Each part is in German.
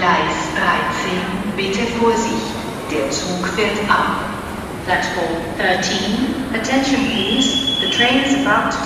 Gleis 13, bitte Vorsicht, der Zug fährt ab. Platform 13. Attention please, the train is about to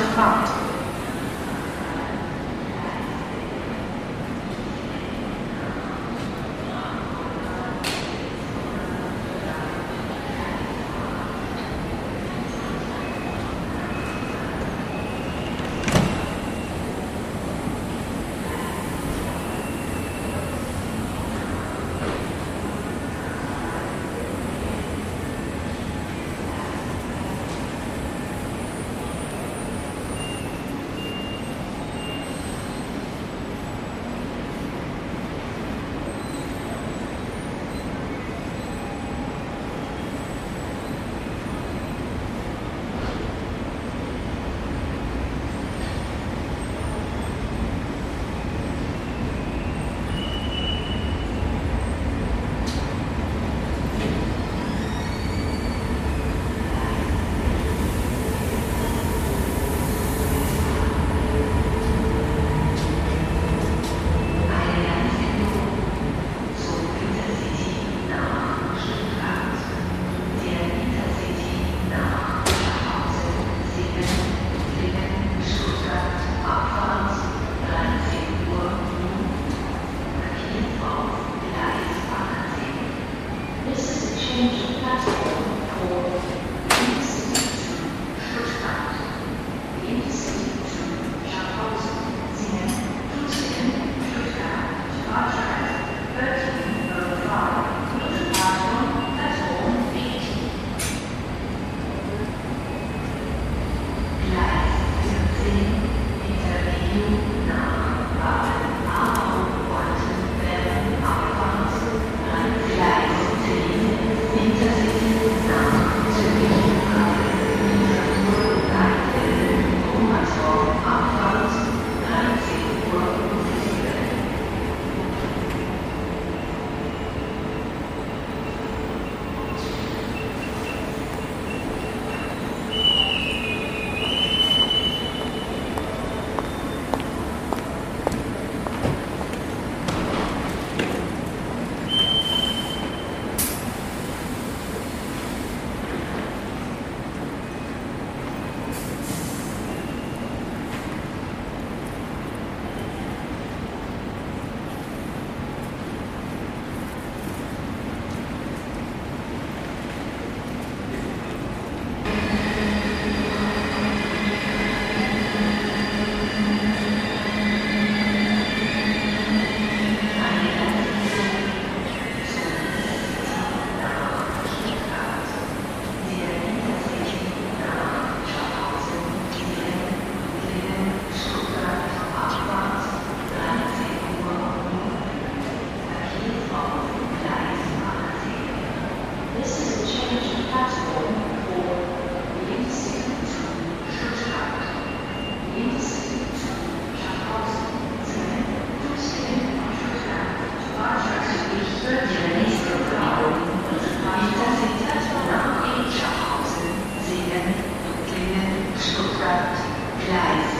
Gleis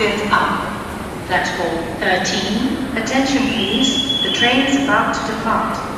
fährt ab. Platform 13. Attention please, the train is about to depart.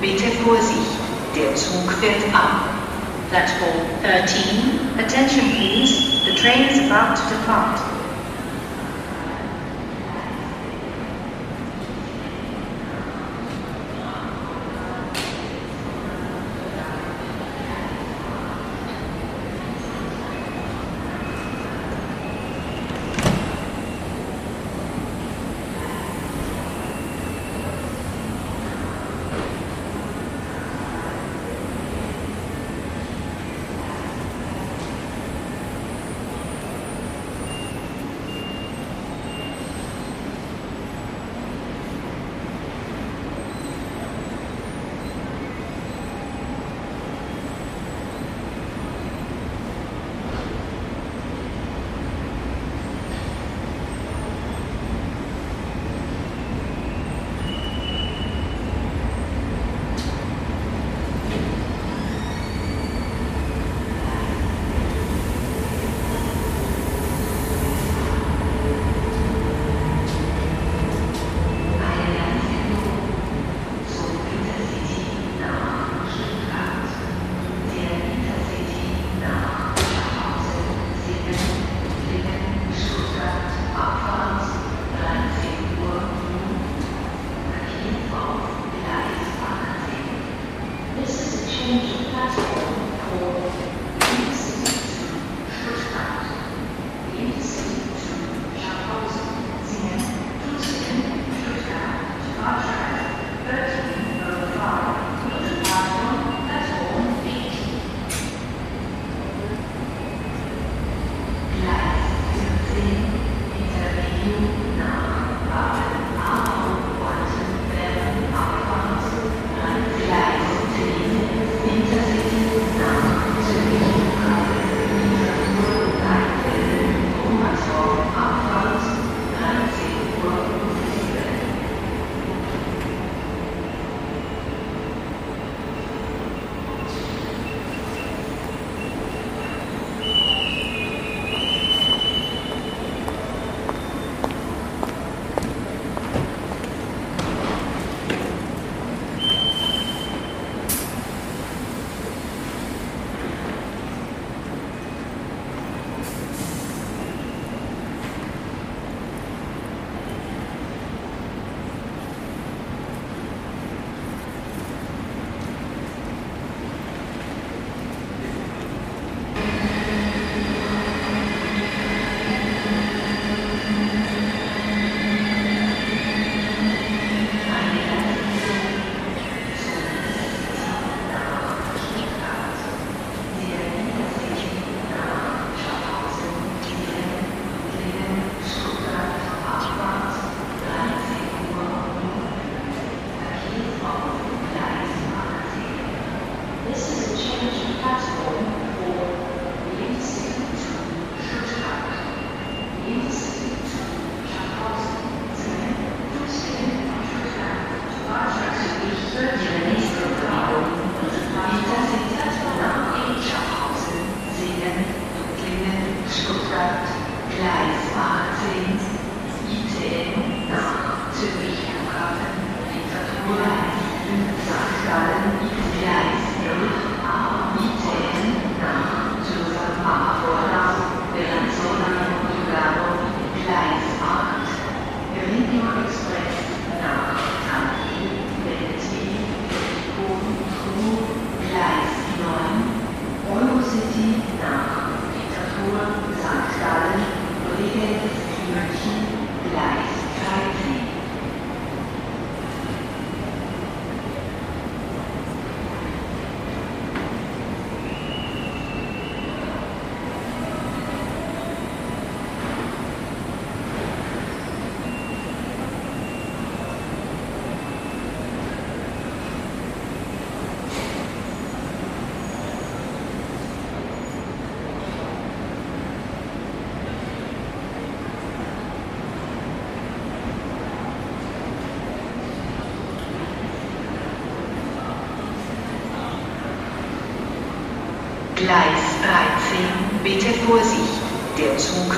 Bitte Vorsicht, der Zug fährt ab. Platform 13. Attention please, the train is about to depart.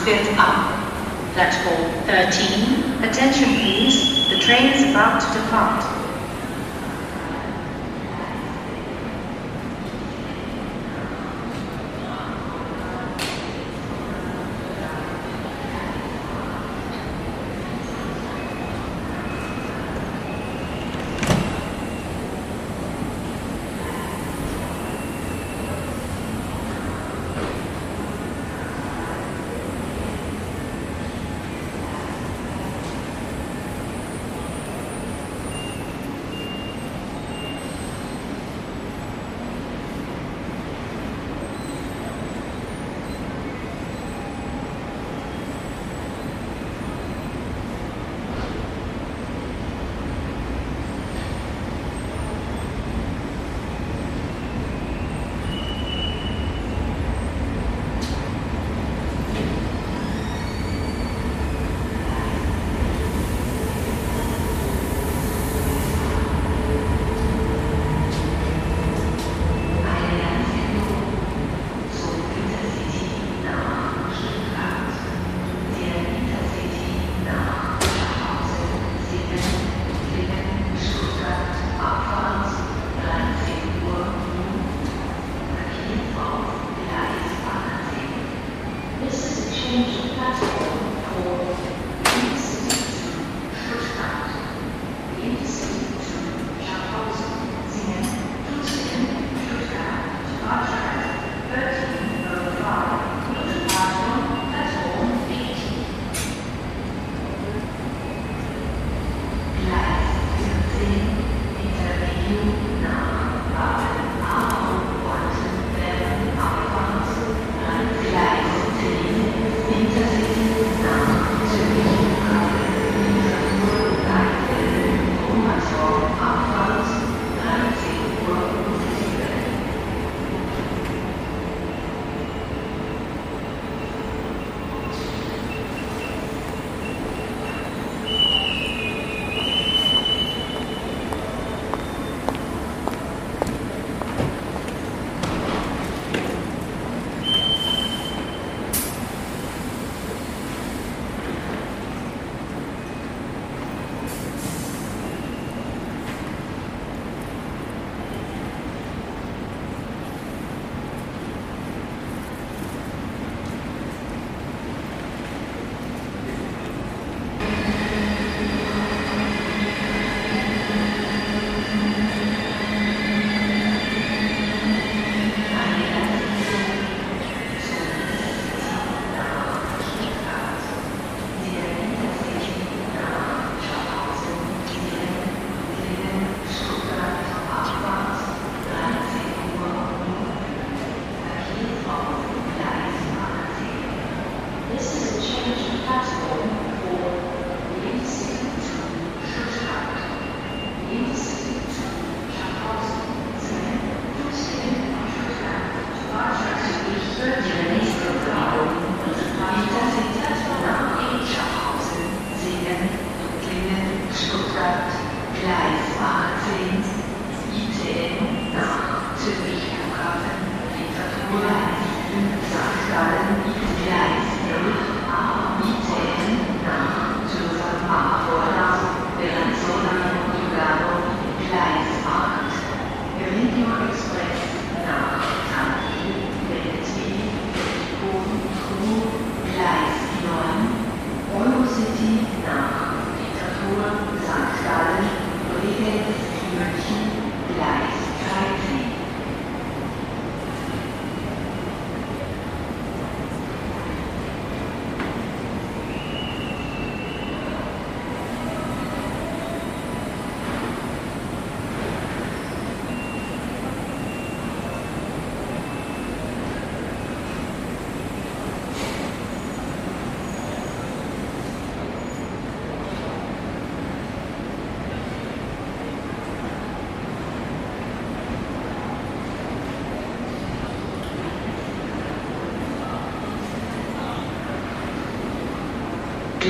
Der Zug fährt ab. Platform 13.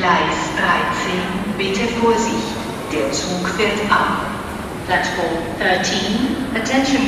Gleis 13, bitte Vorsicht, der Zug fährt ab. Platform 13. Attention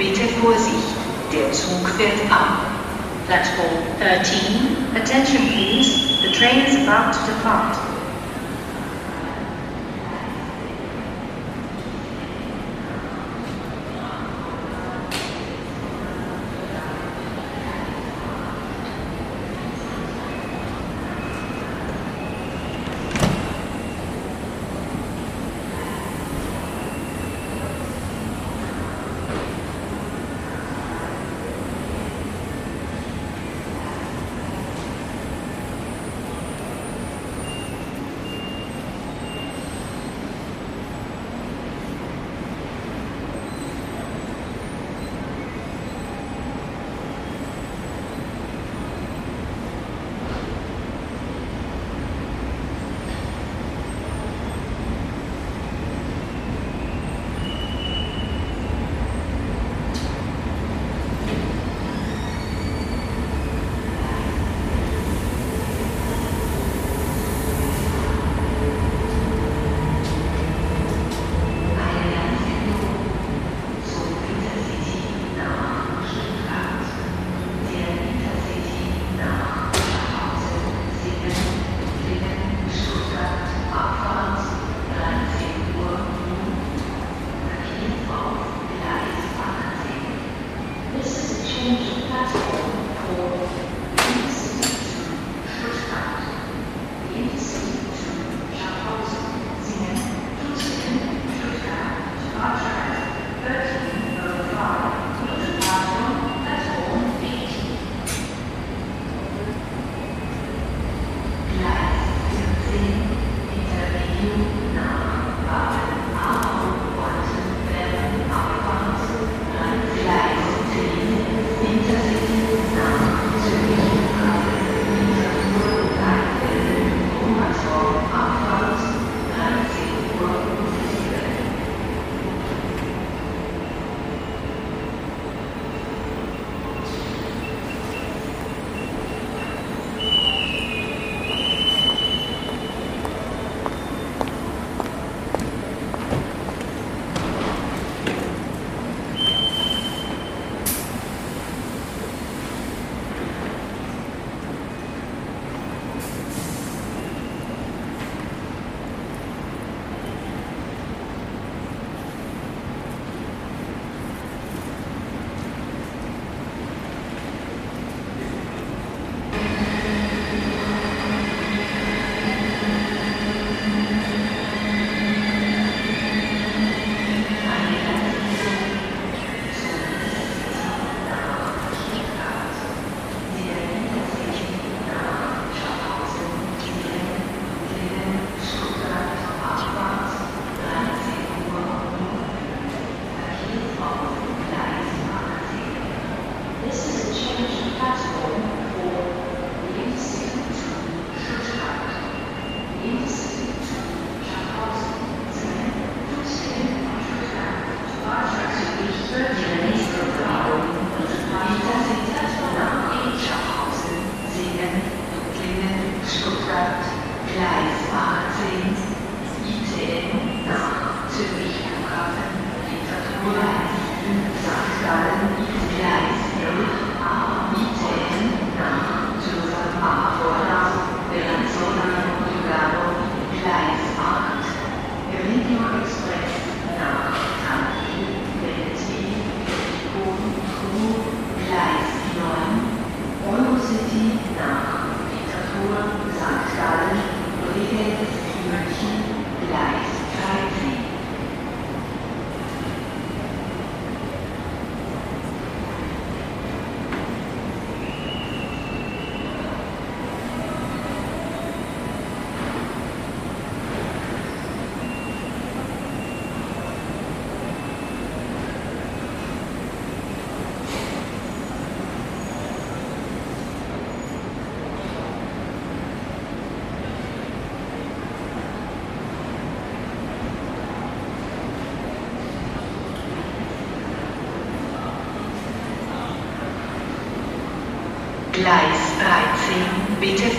bitte Vorsicht, der Zug fährt ab. Platform 13. Attention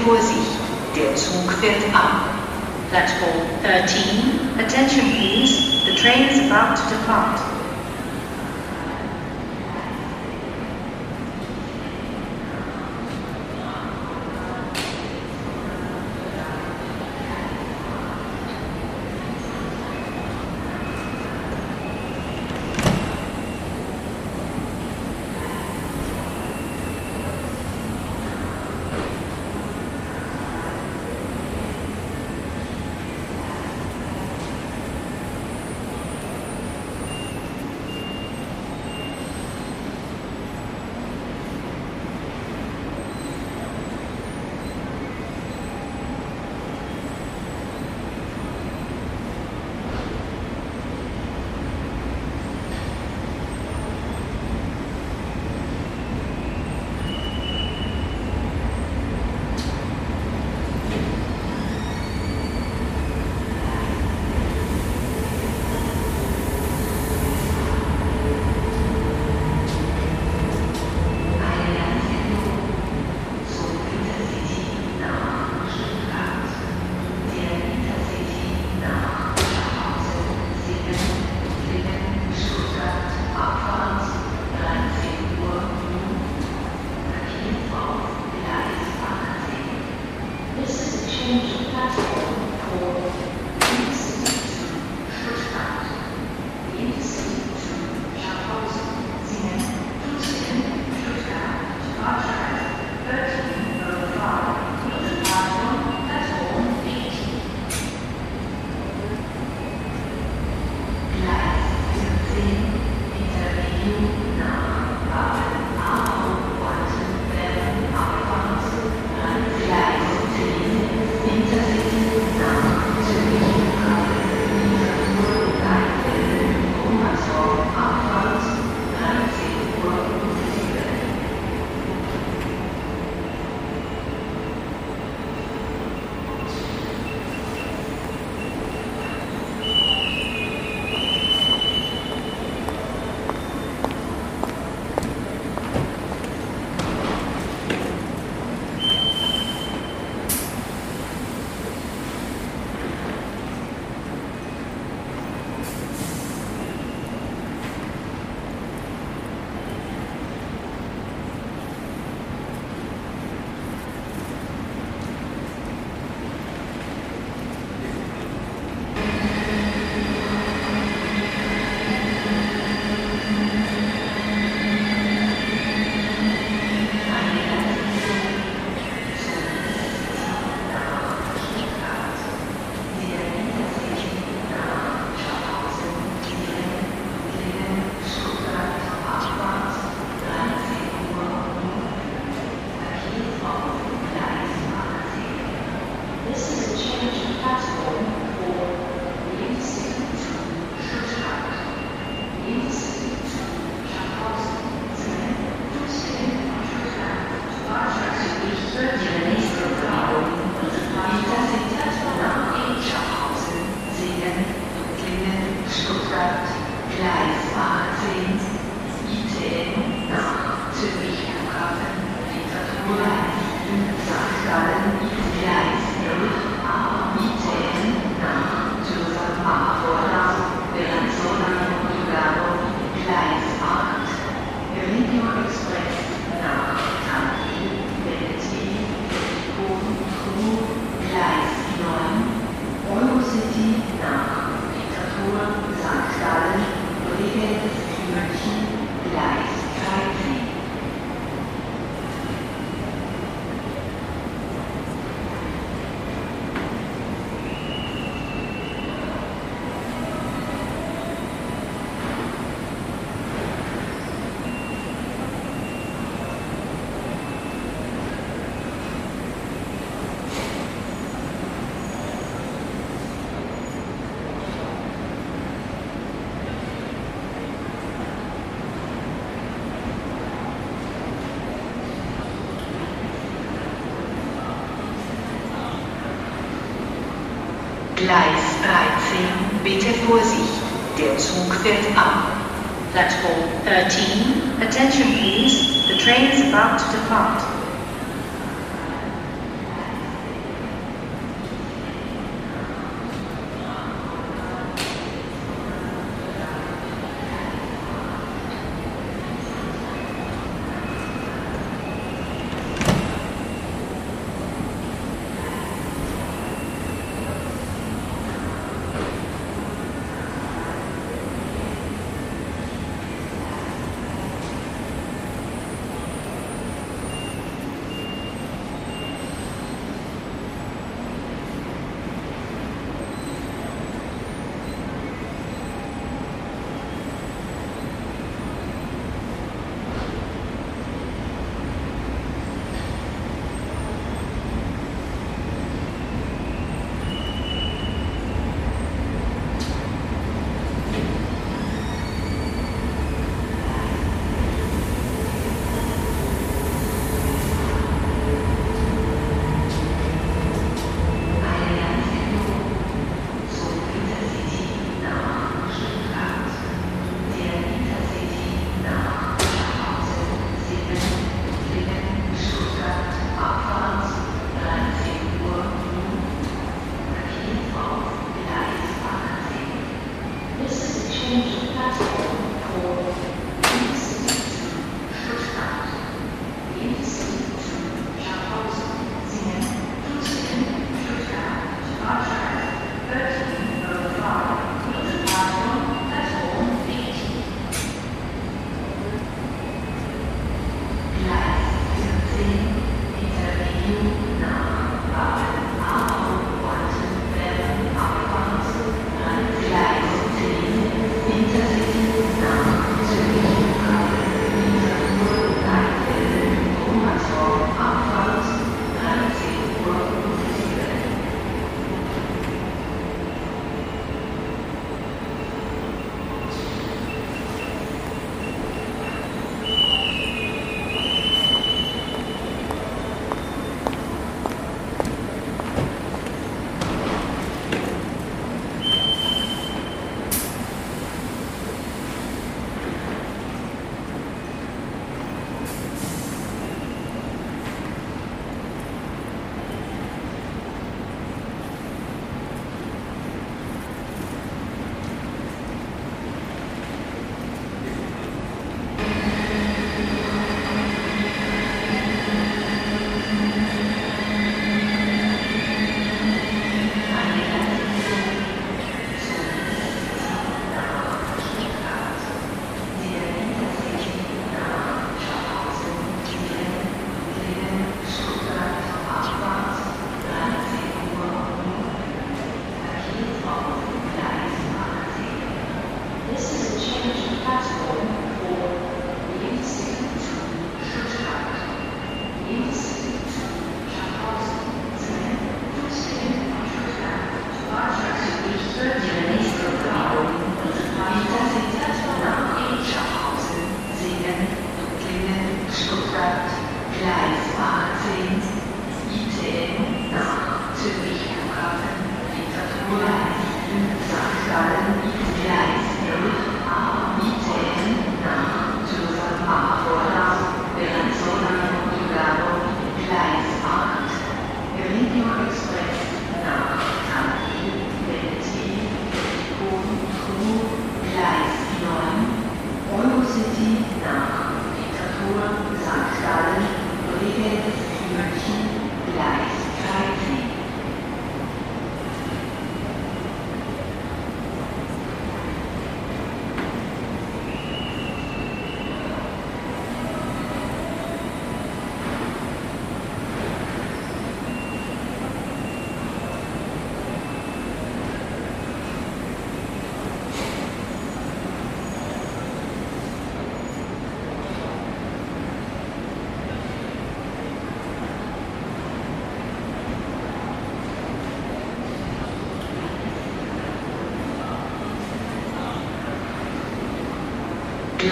13, bitte Vorsicht, der Zug fährt ab. Platform 13. Attention please, the train is about to depart. Vorsicht, der Zug fährt ab. Platform 13. Attention please, the train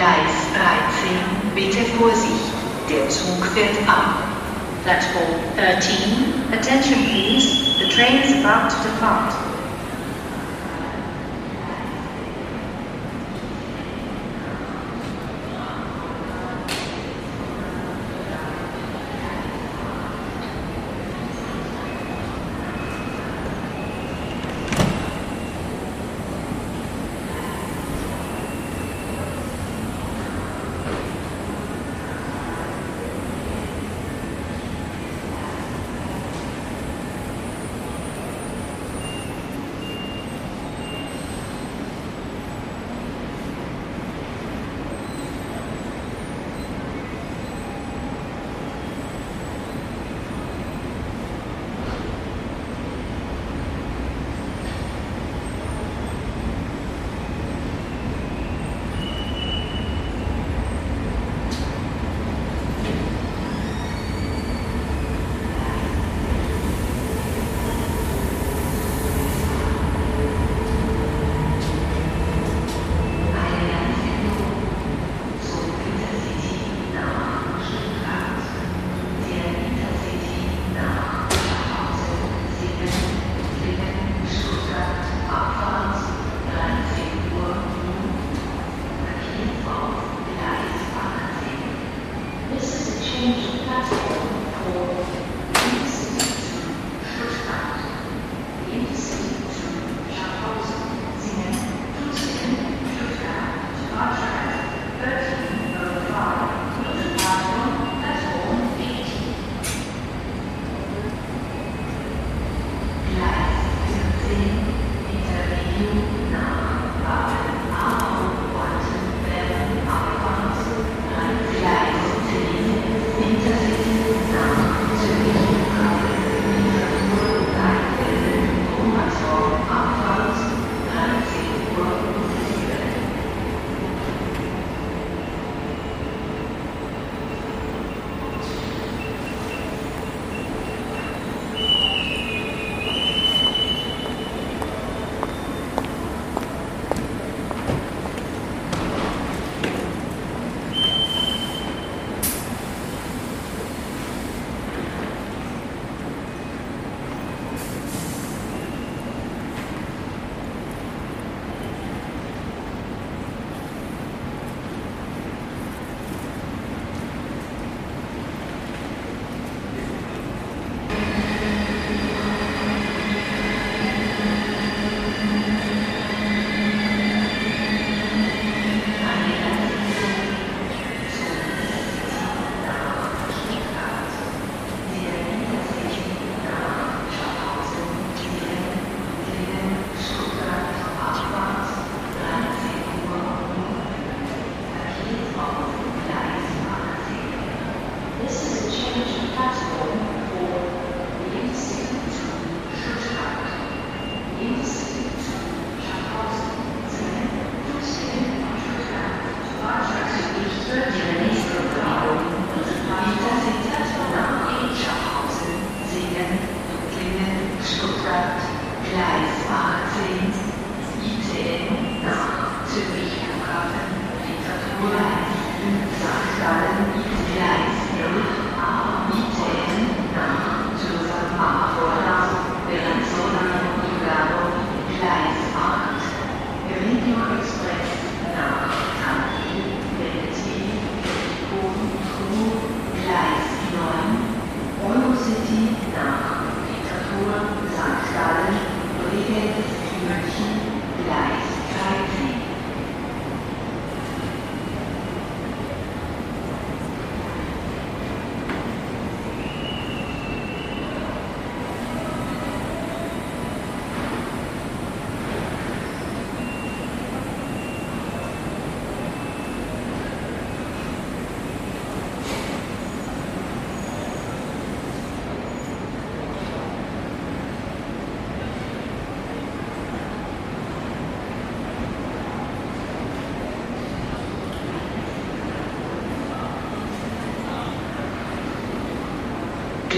Gleis 13, bitte Vorsicht, der Zug fährt ab. Platform 13. Attention please, the train is about to depart.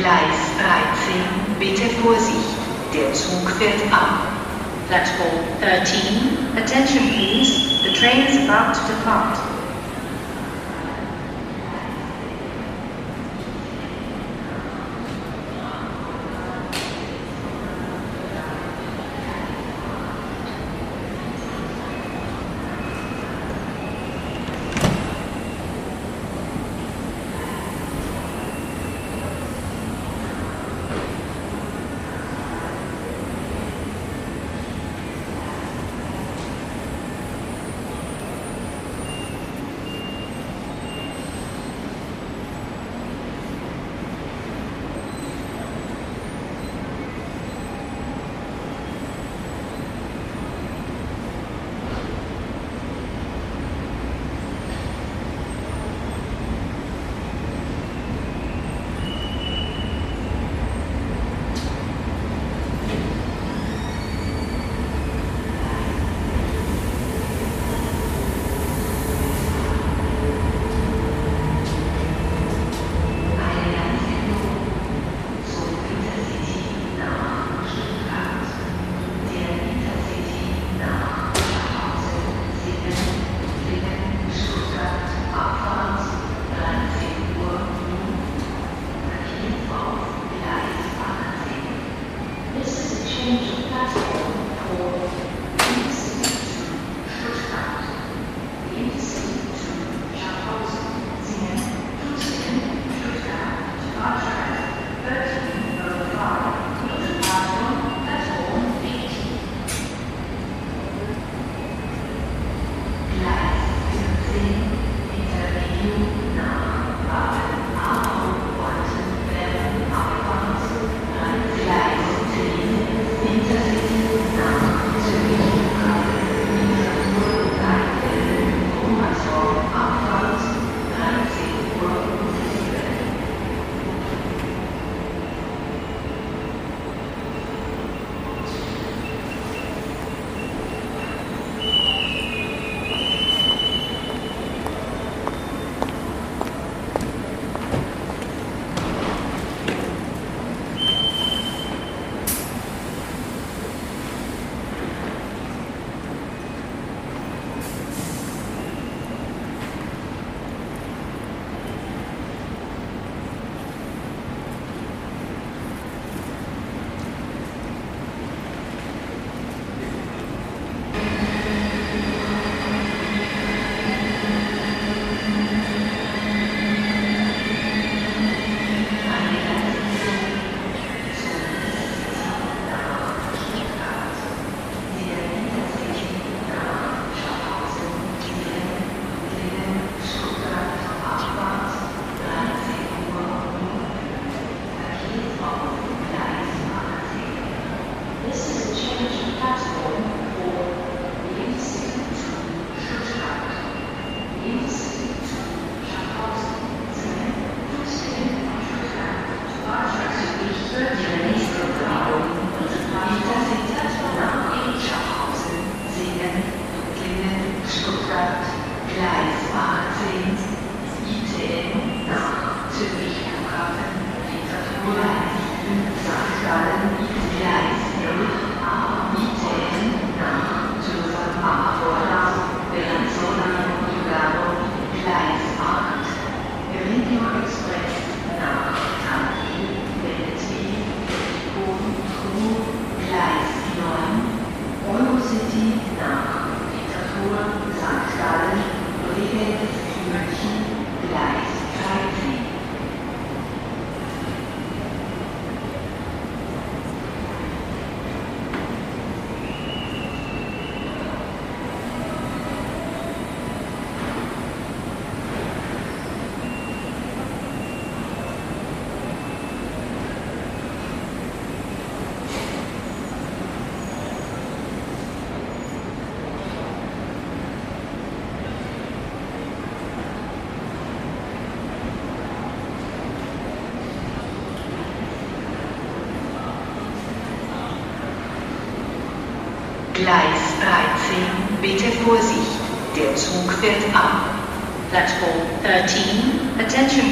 Gleis 13, bitte Vorsicht, der Zug fährt ab. Platform 13. Attention please, the train is about to depart. Bitte Vorsicht, der Zug fährt ab. Platform 13. Attention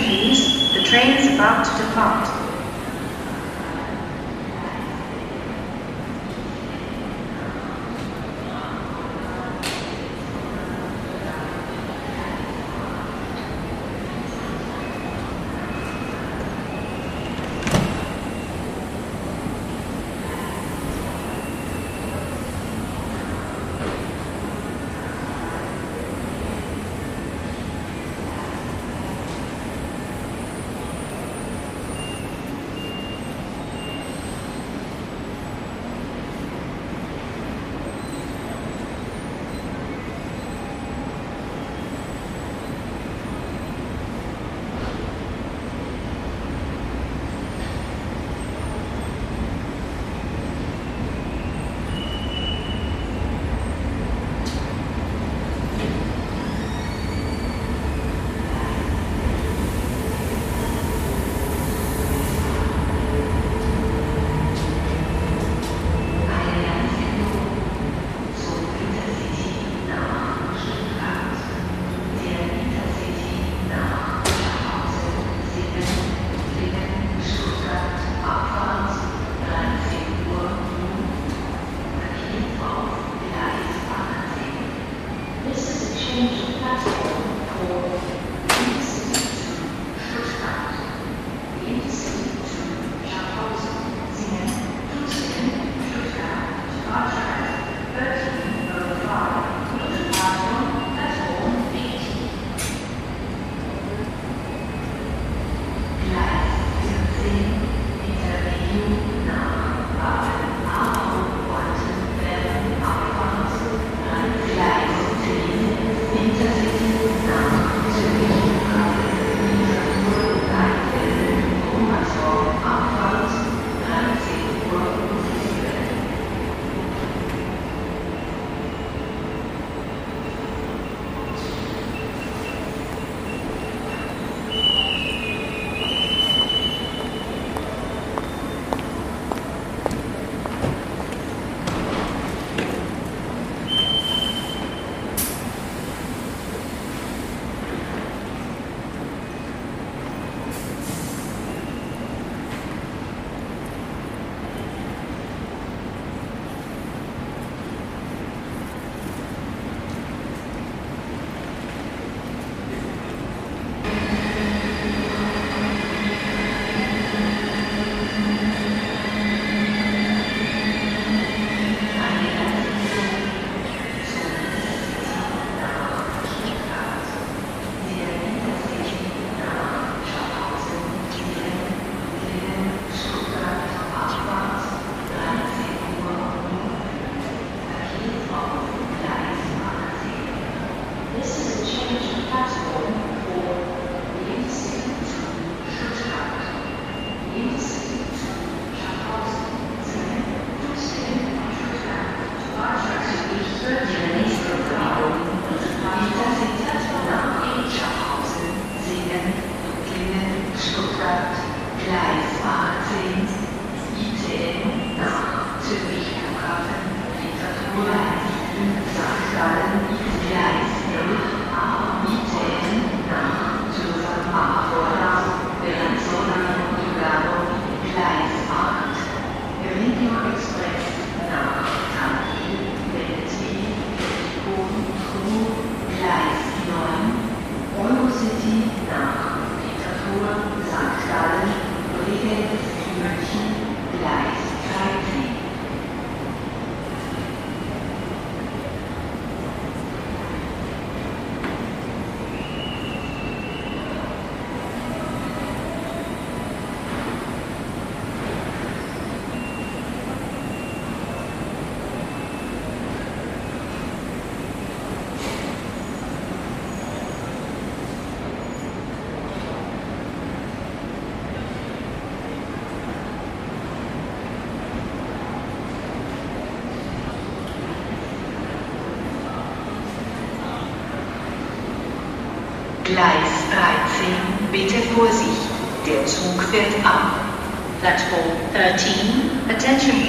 fifth up. That's 13. Attention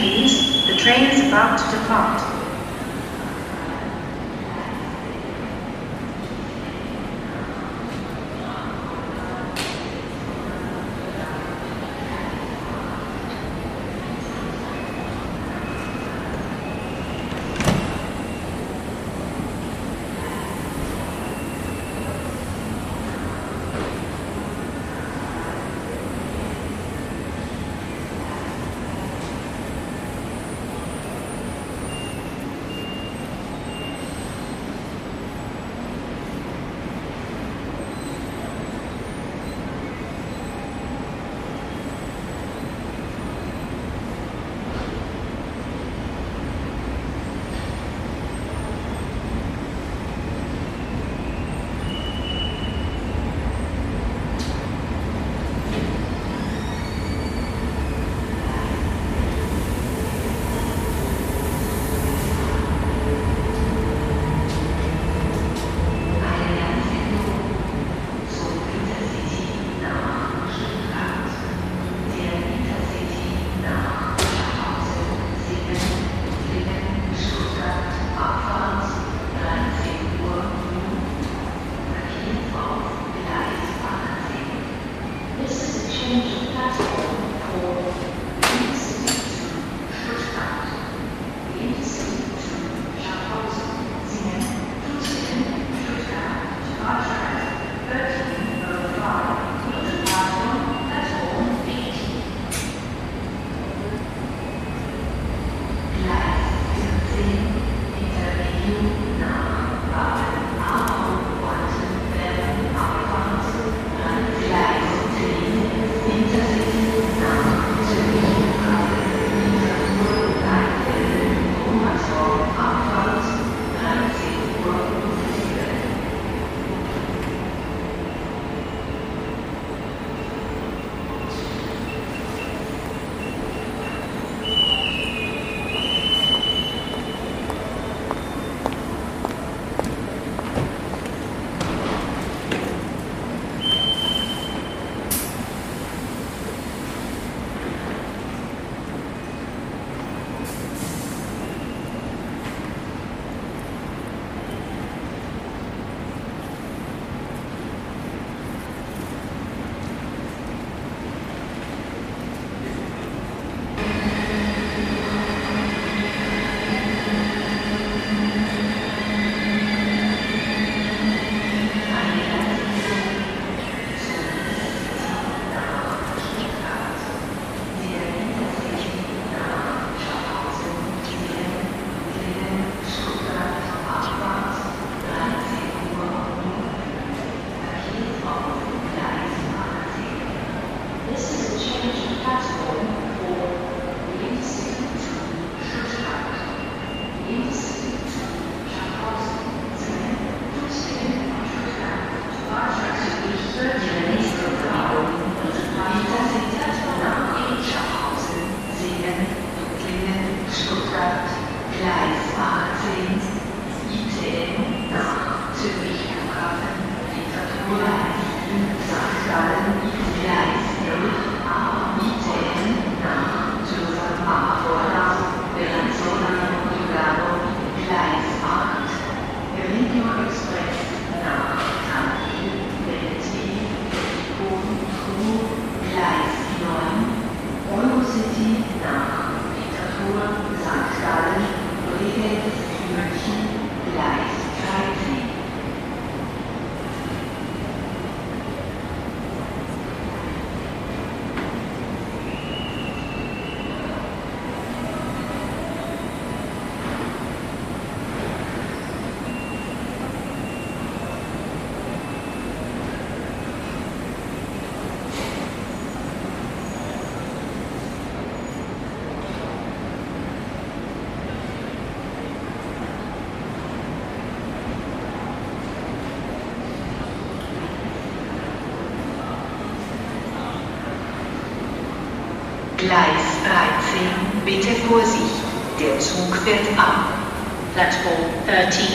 built up, that's called 13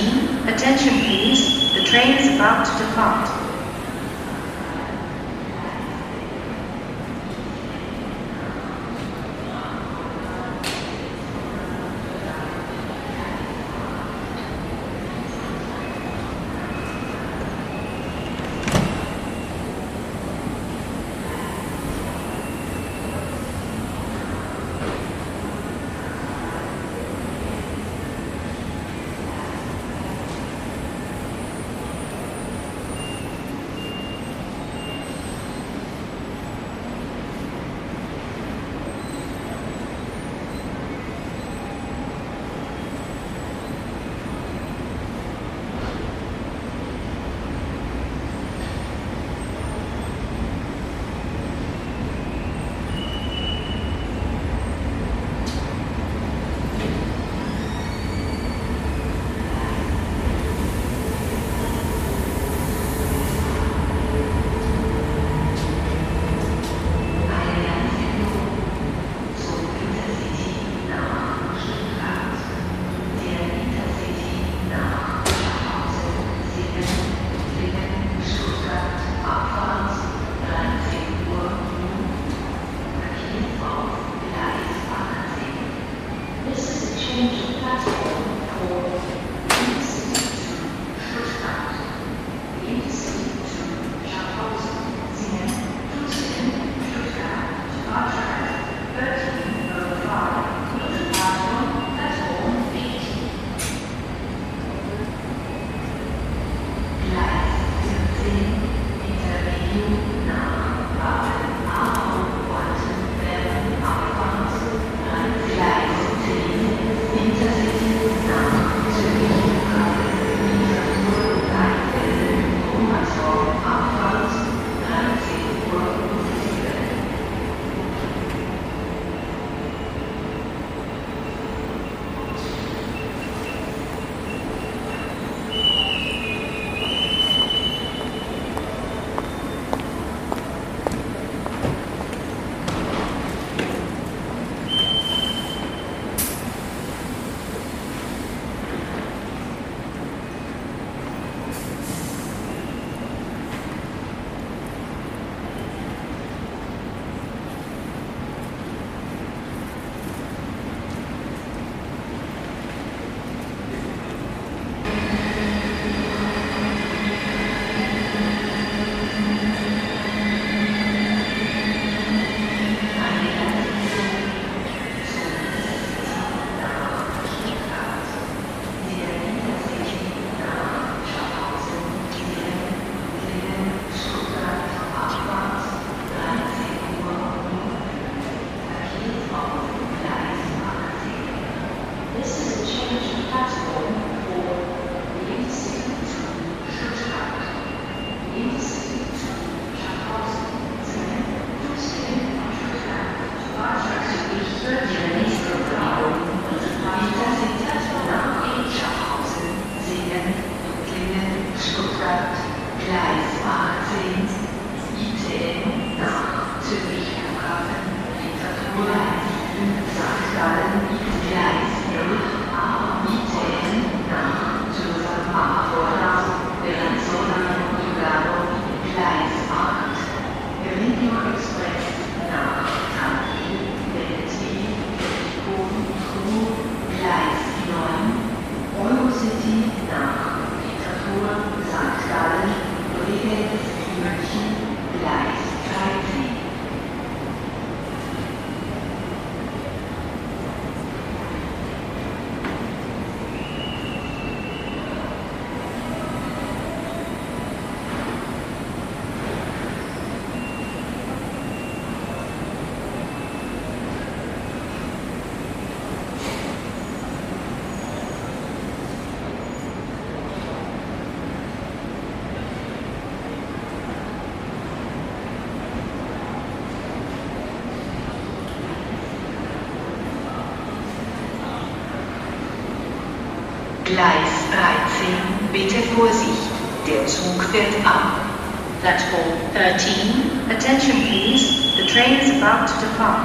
Gleis 13, bitte Vorsicht, der Zug fährt ab. Platform 13. Attention please. The train is about to depart.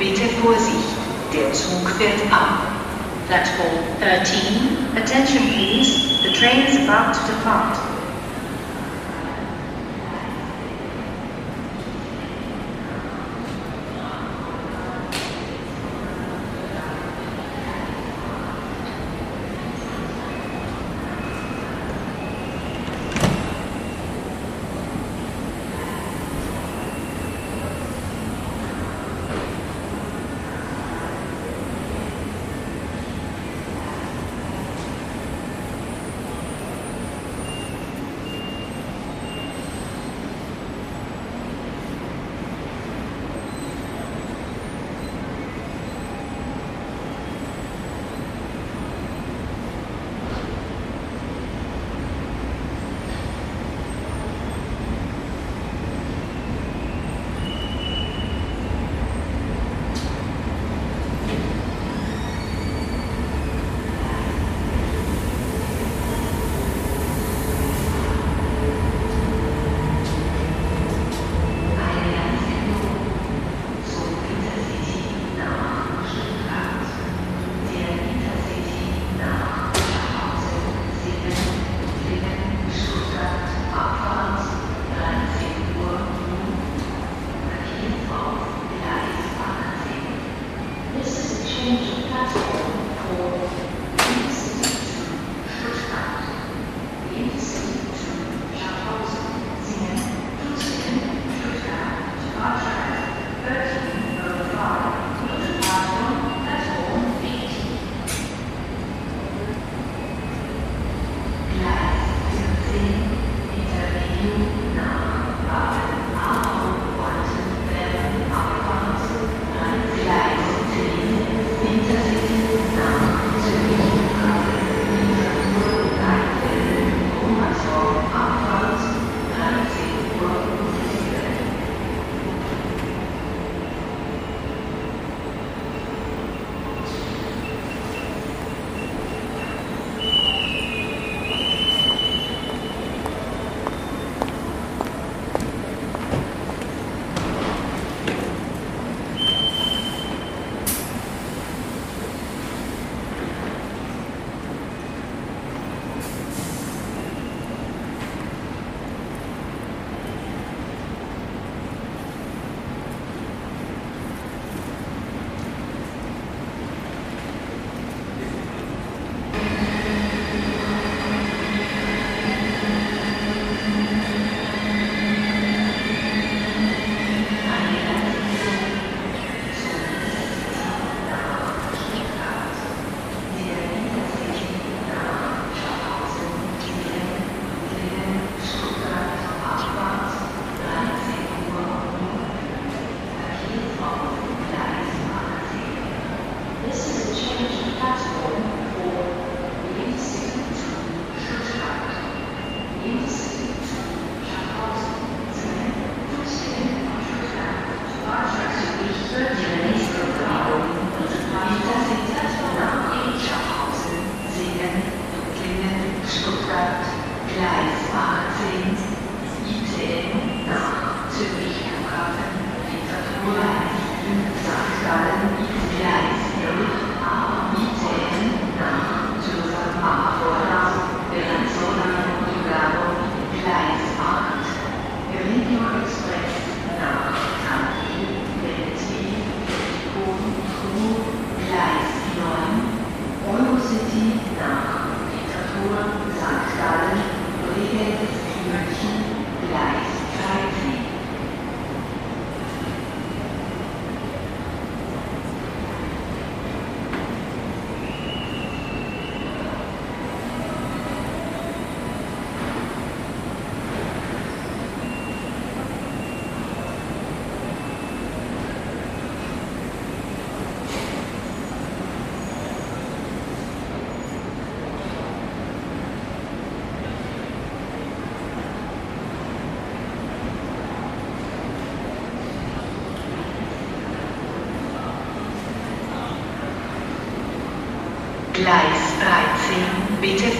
Bitte Vorsicht, der Zug fährt ab. Platform 13. Attention please, the train is about to depart.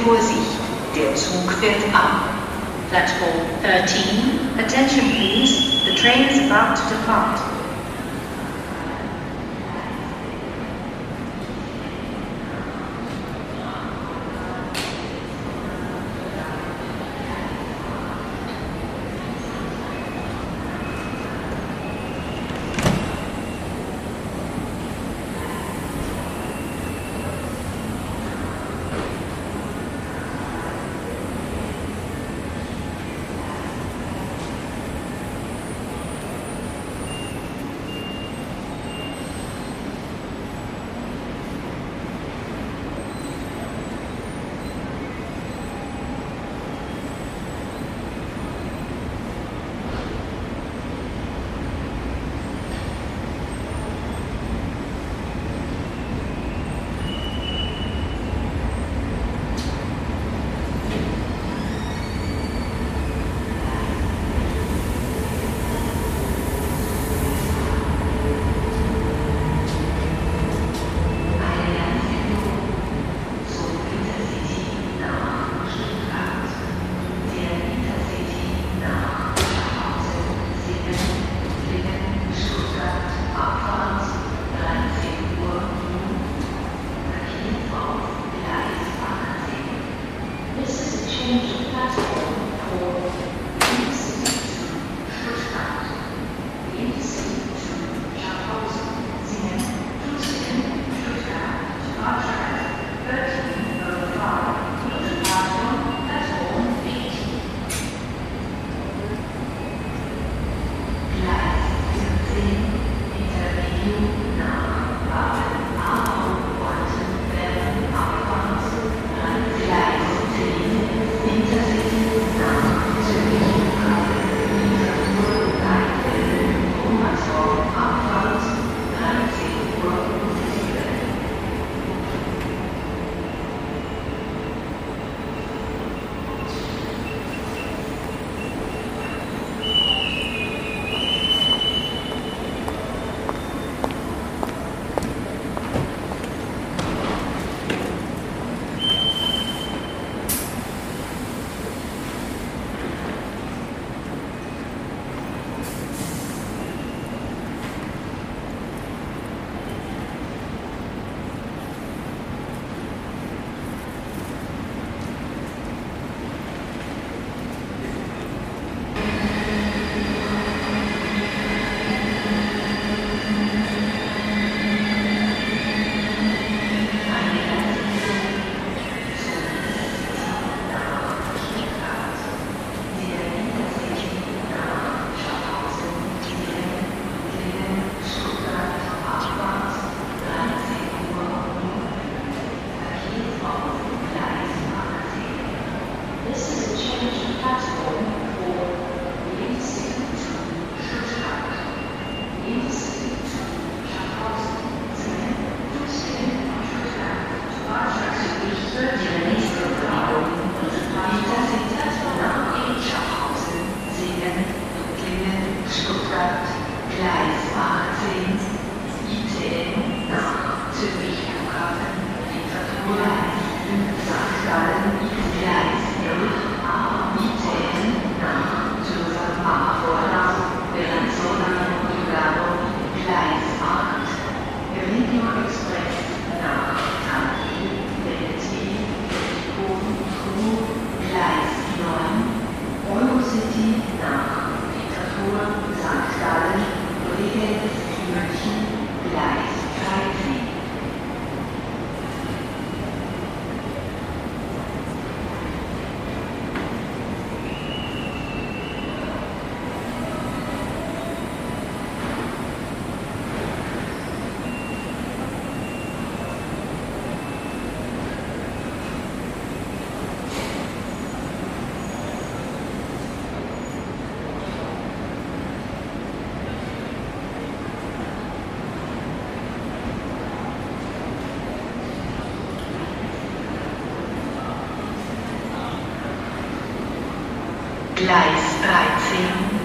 13, bitte Vorsicht, der Zug fährt ab. Platform 13. Attention please, the train is about to depart.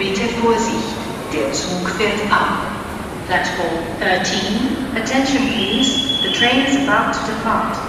Bitte Vorsicht, der Zug fährt ab. Platform 13. Attention please, the train is about to depart.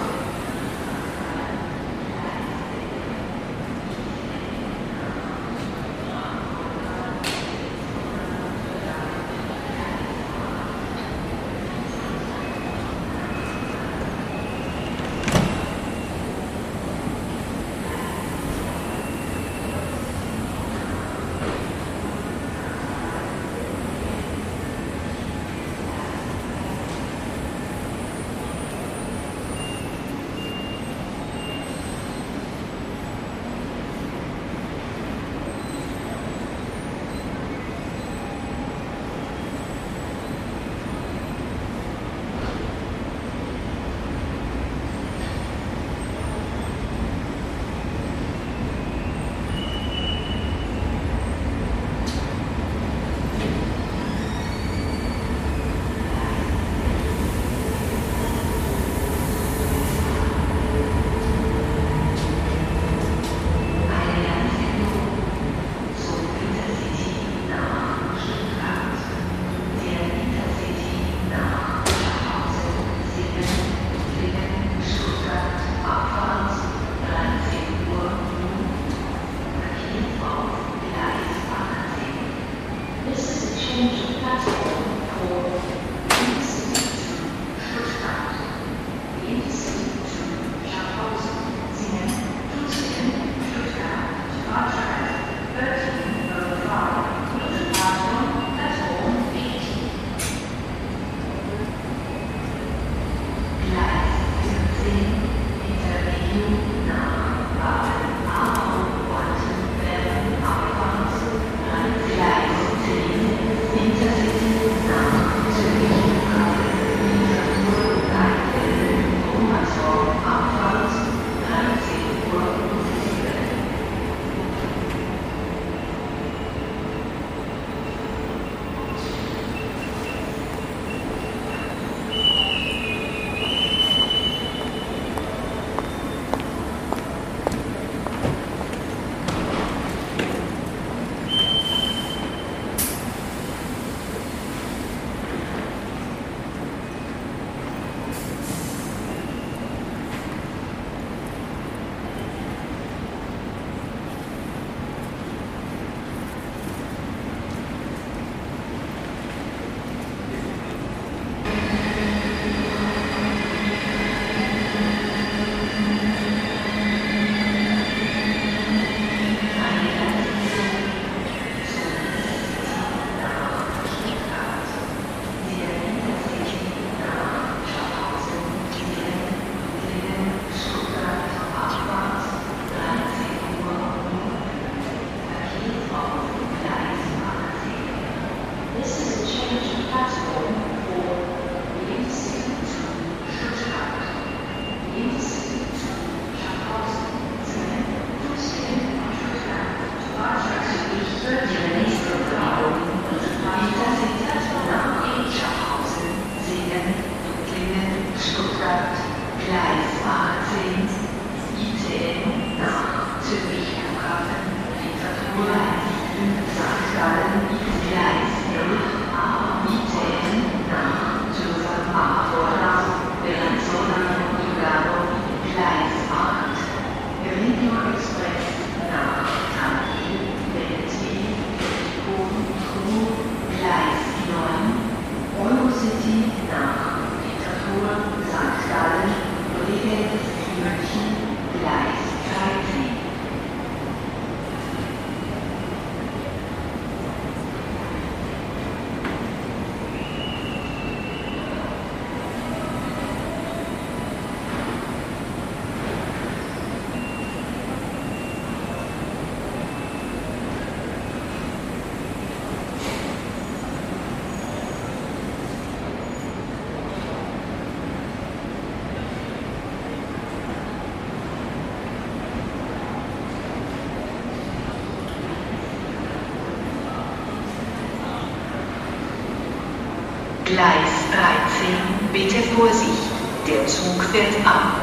Bitte Vorsicht, der Zug fährt ab.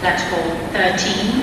Platform 13.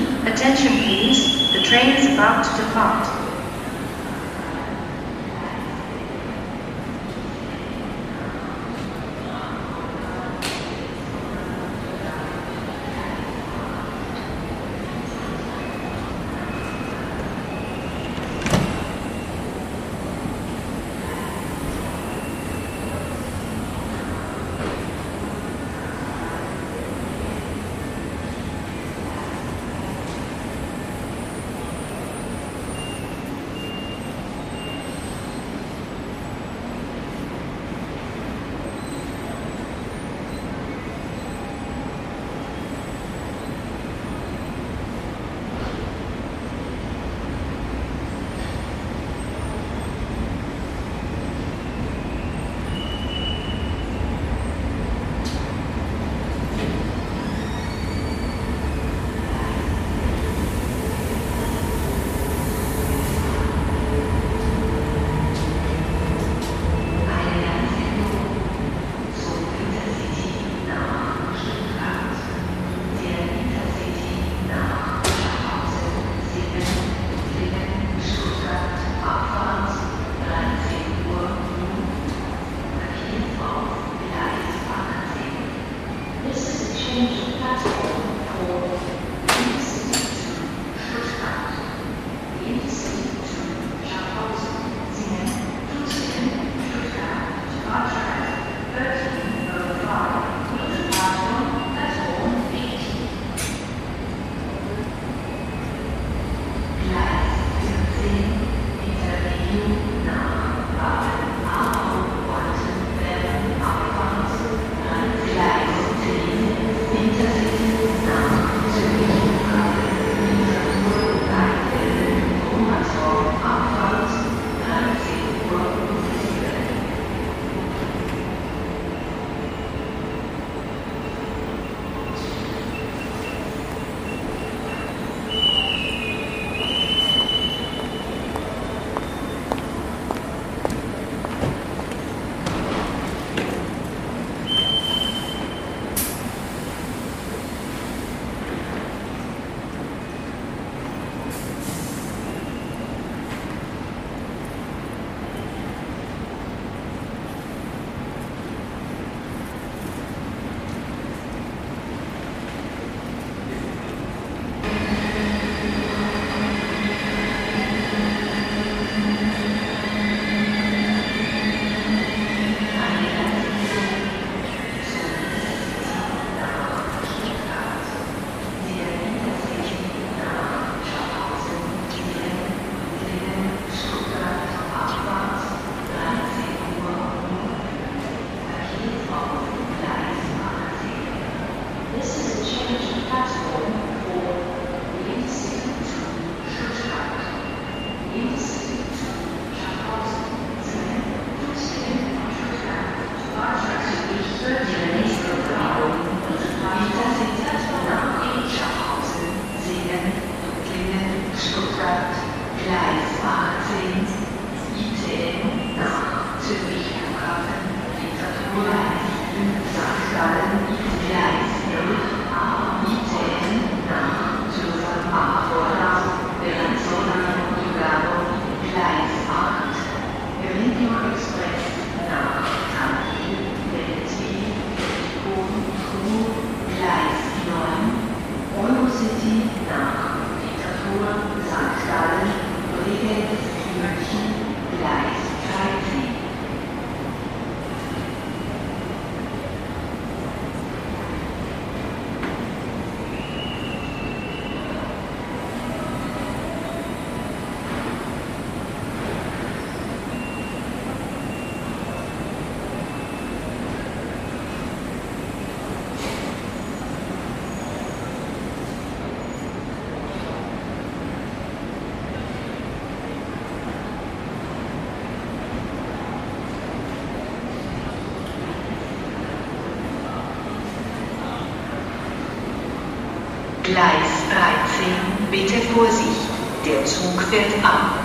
Gleis 13, bitte Vorsicht, der Zug fährt ab.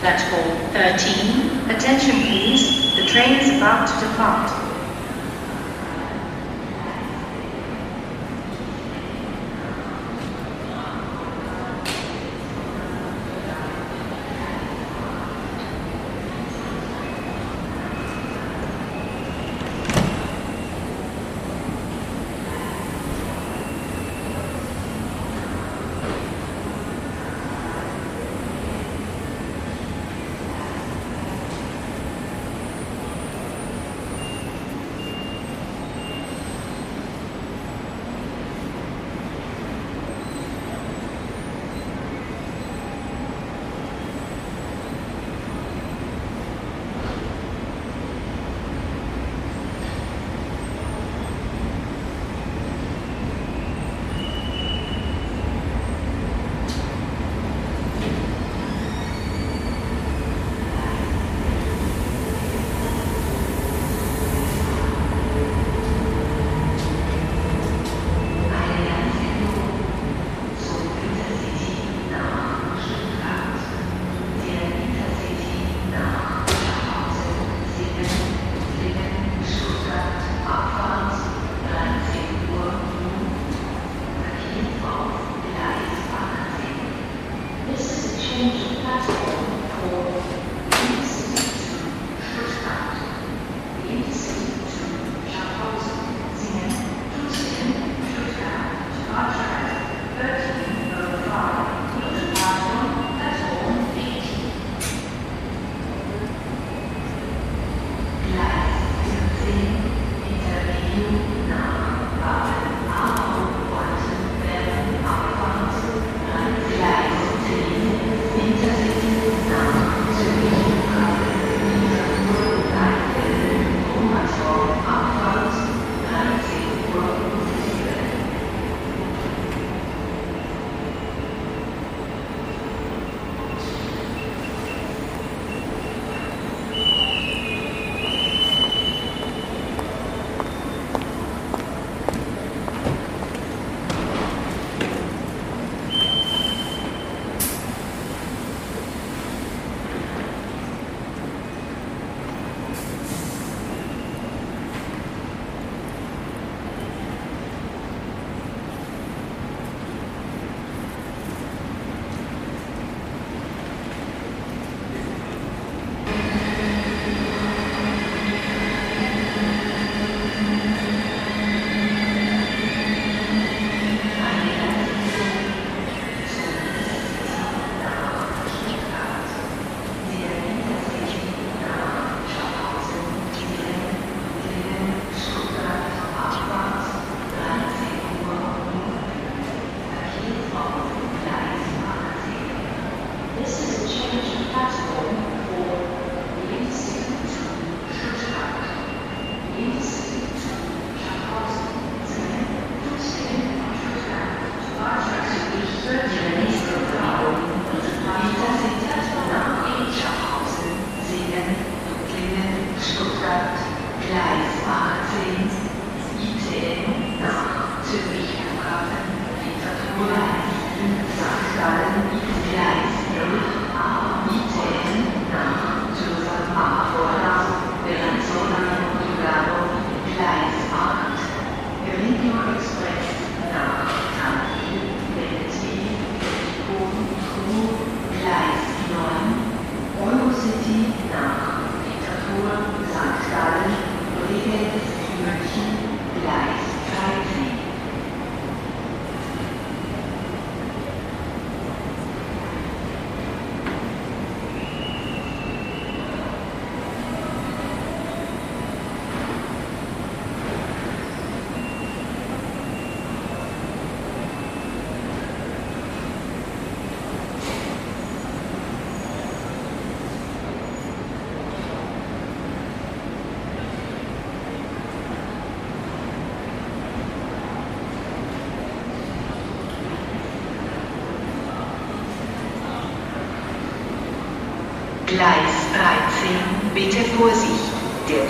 Platform 13. Attention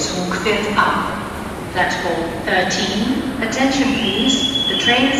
Zug fährt ab. Platform 13. Attention please, the train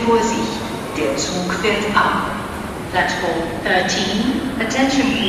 13, bitte Vorsicht, der Zug fährt ab. Platform 13. Attention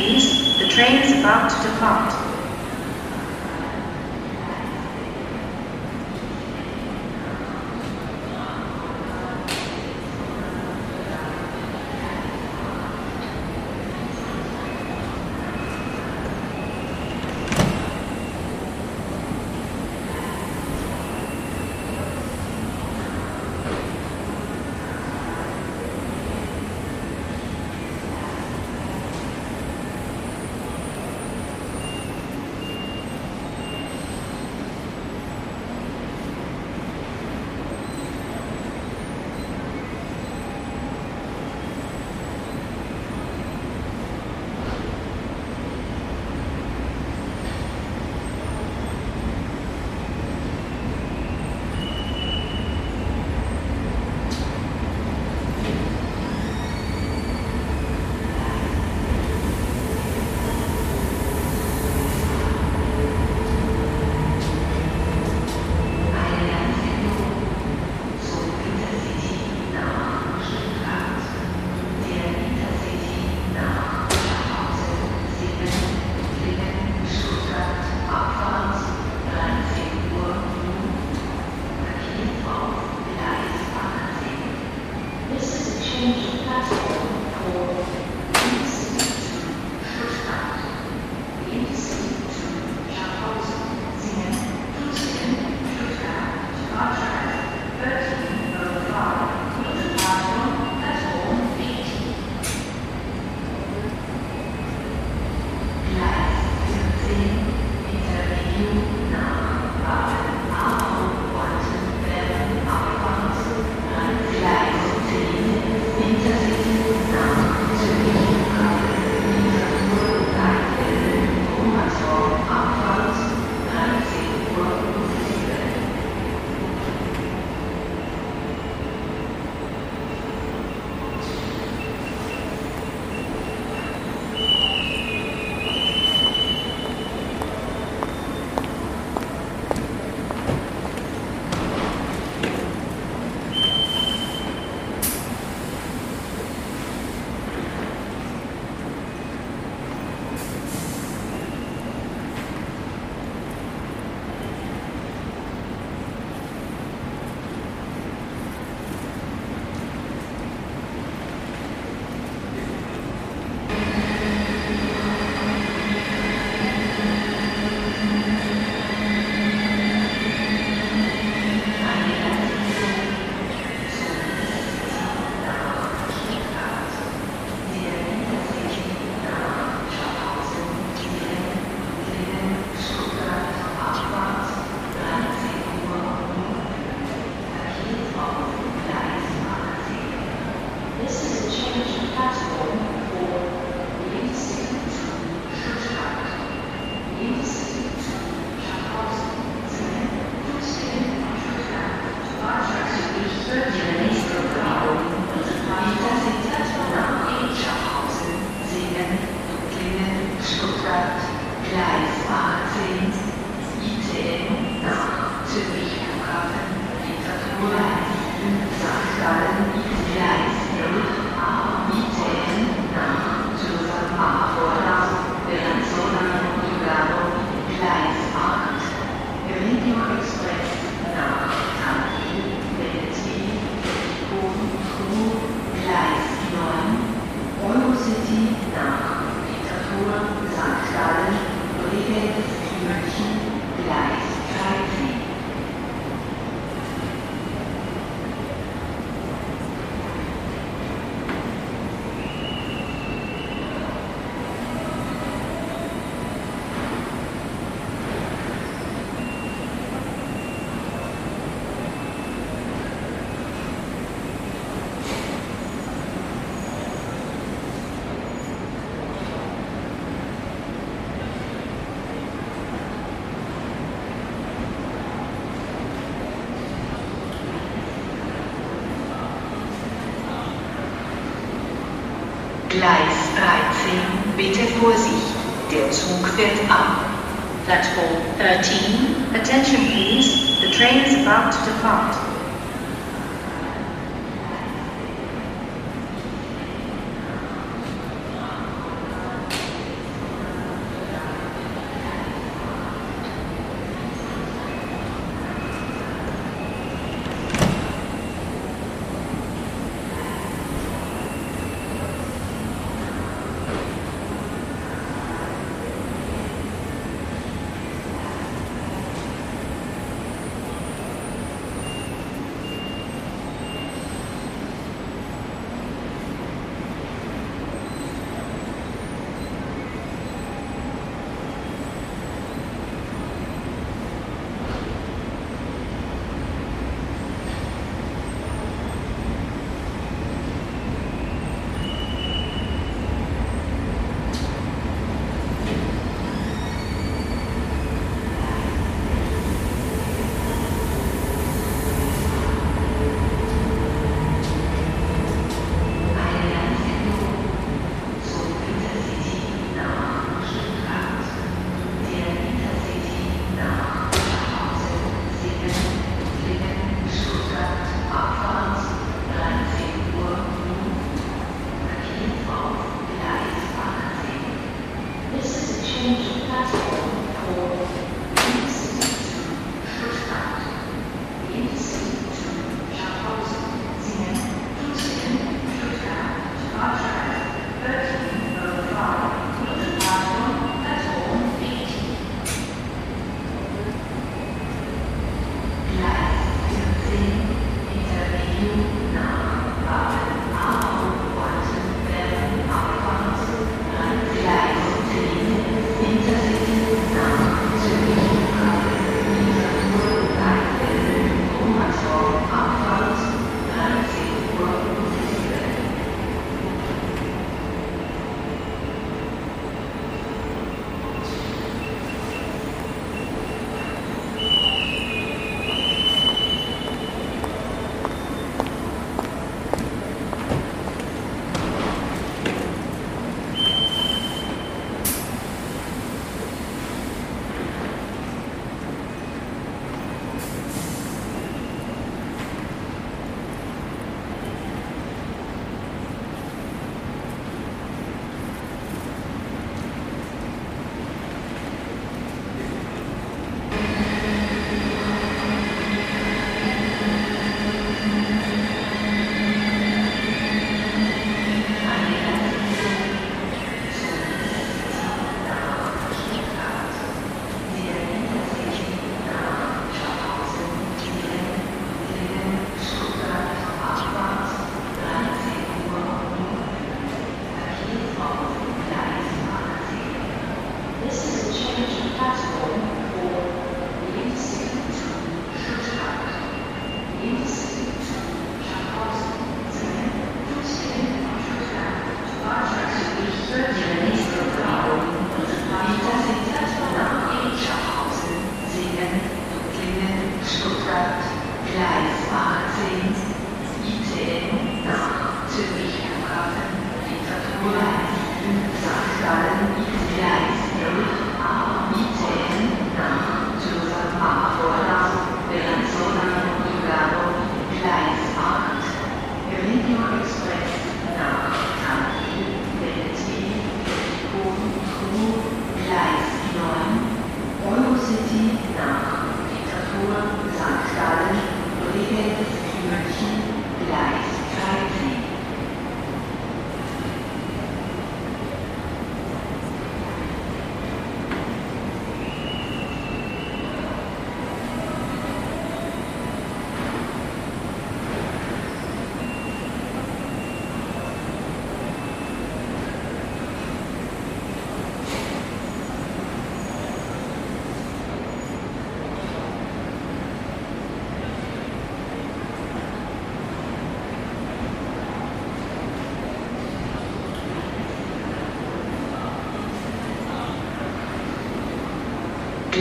Ab. Platform 13. Attention please, the train is about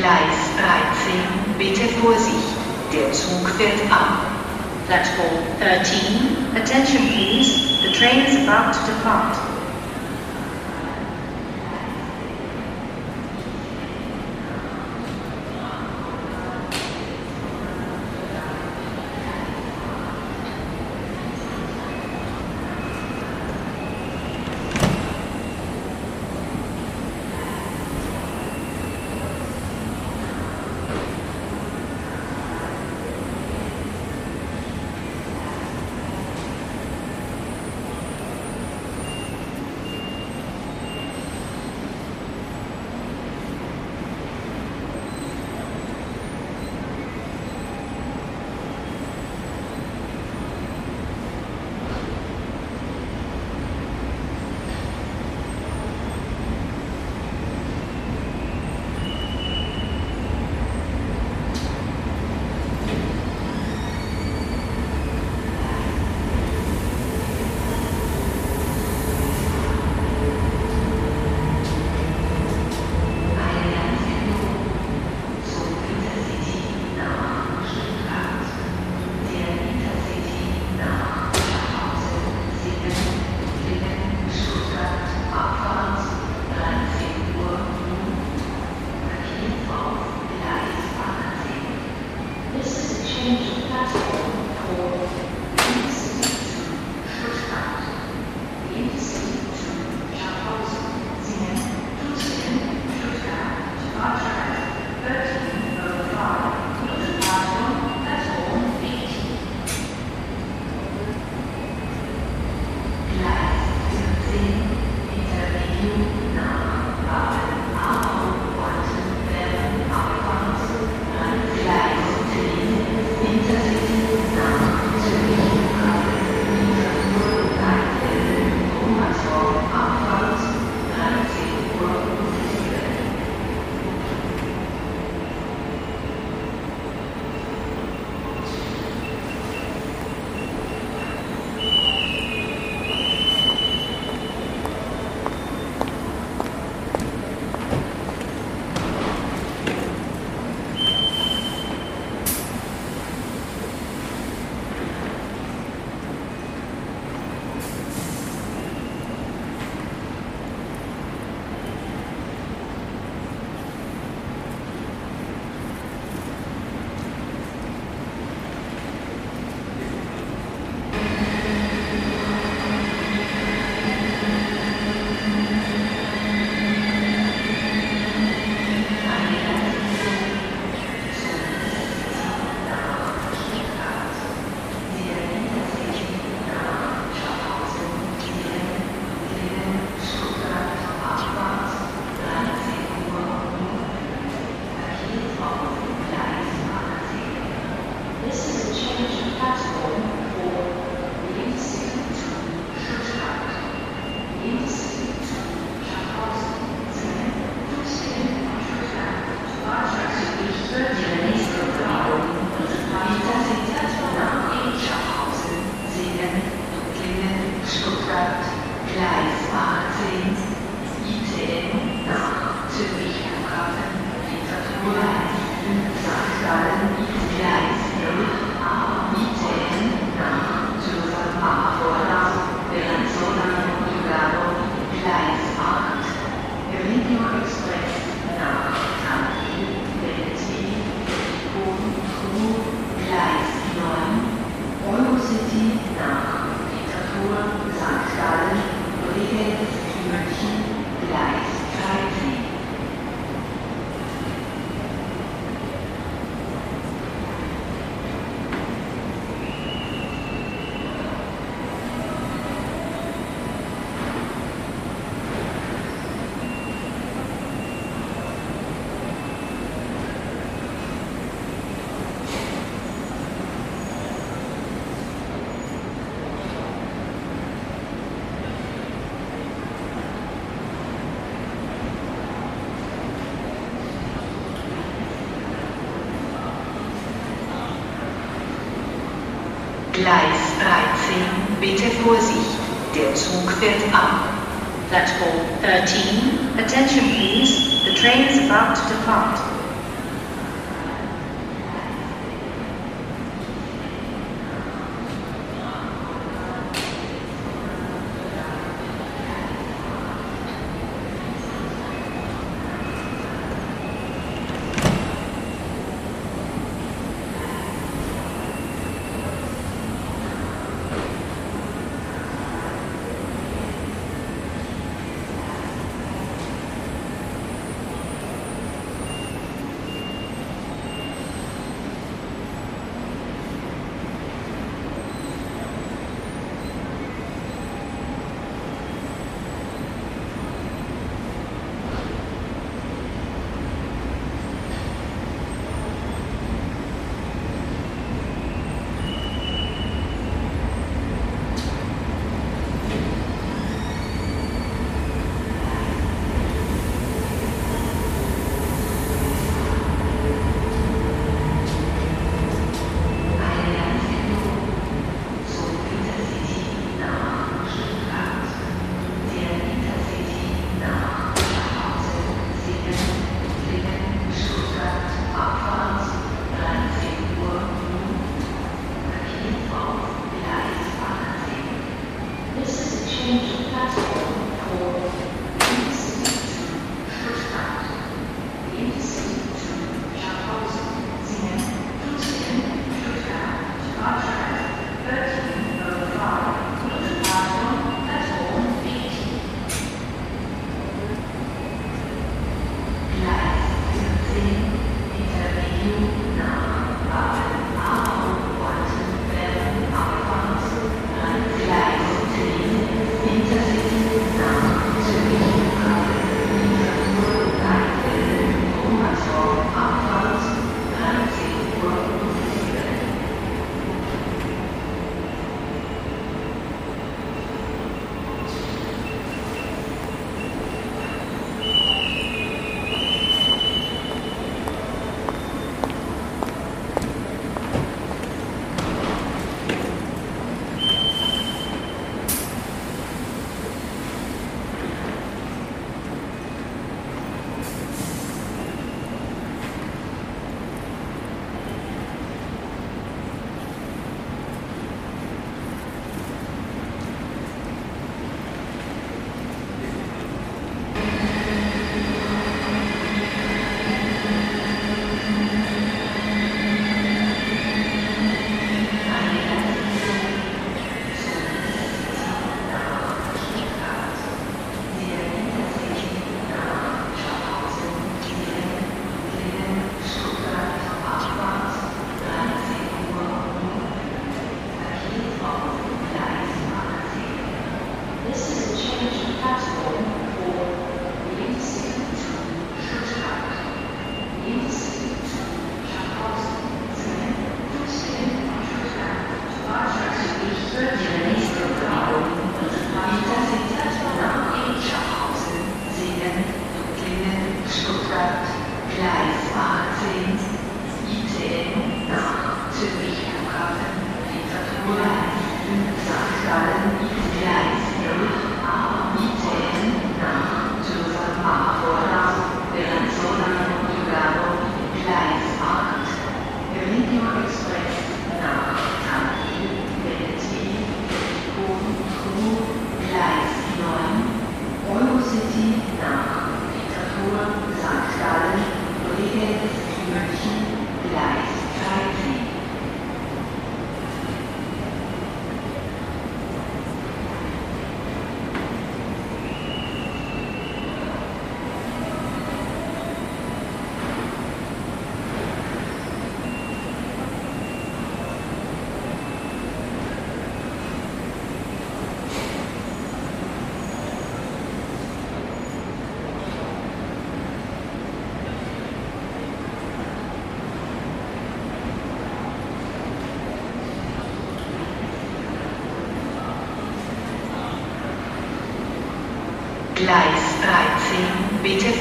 Gleis 13, bitte Vorsicht, der Zug fährt ab. Platform 13. Attention please, the train is about to depart. Bitte Vorsicht, der Zug fährt ab. Platform 13. Attention please, the train is about to depart.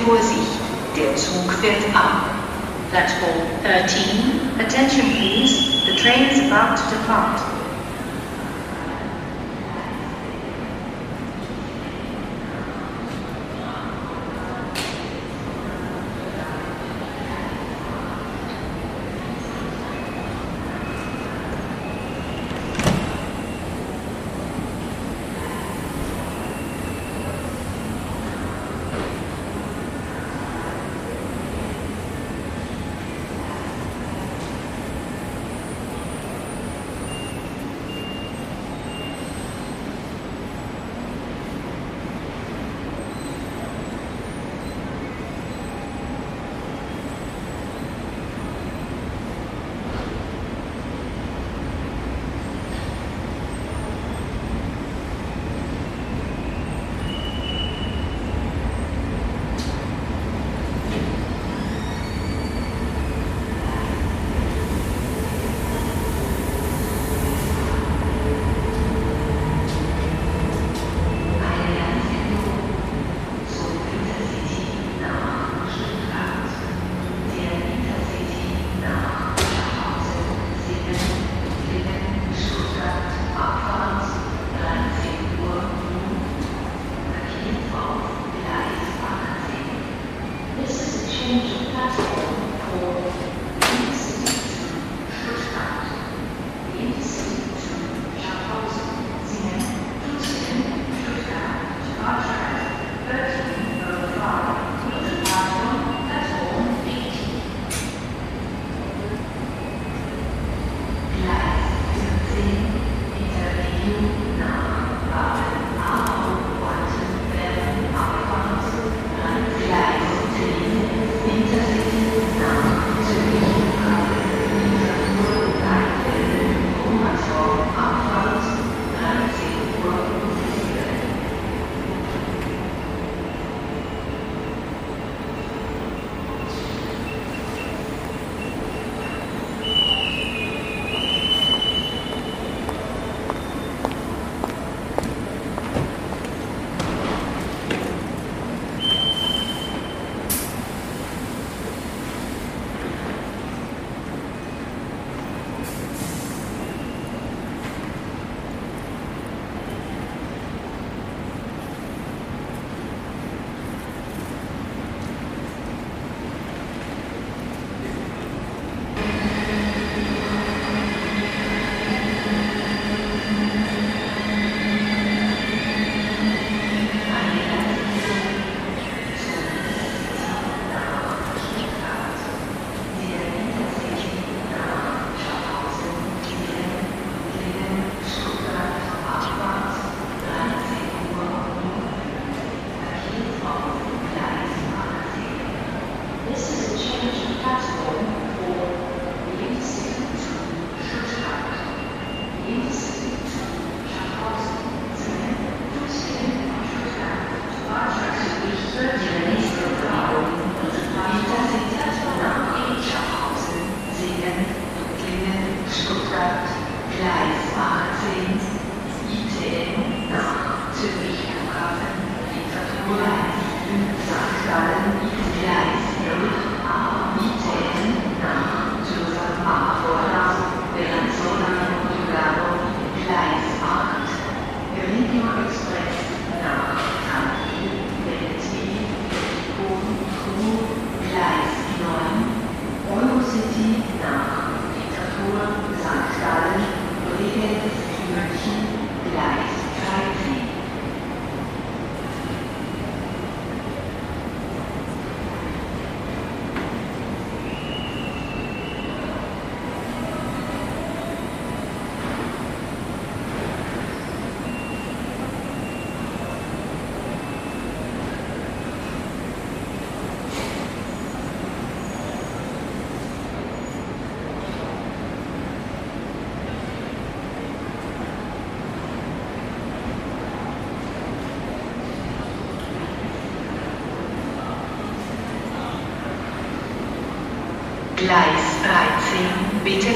Vorsicht, der Zug fährt ab. Platform 13. Attention please, the train is about to depart.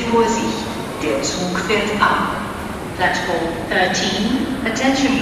13, bitte Vorsicht, der Zug fährt ab. Platform 13. Attention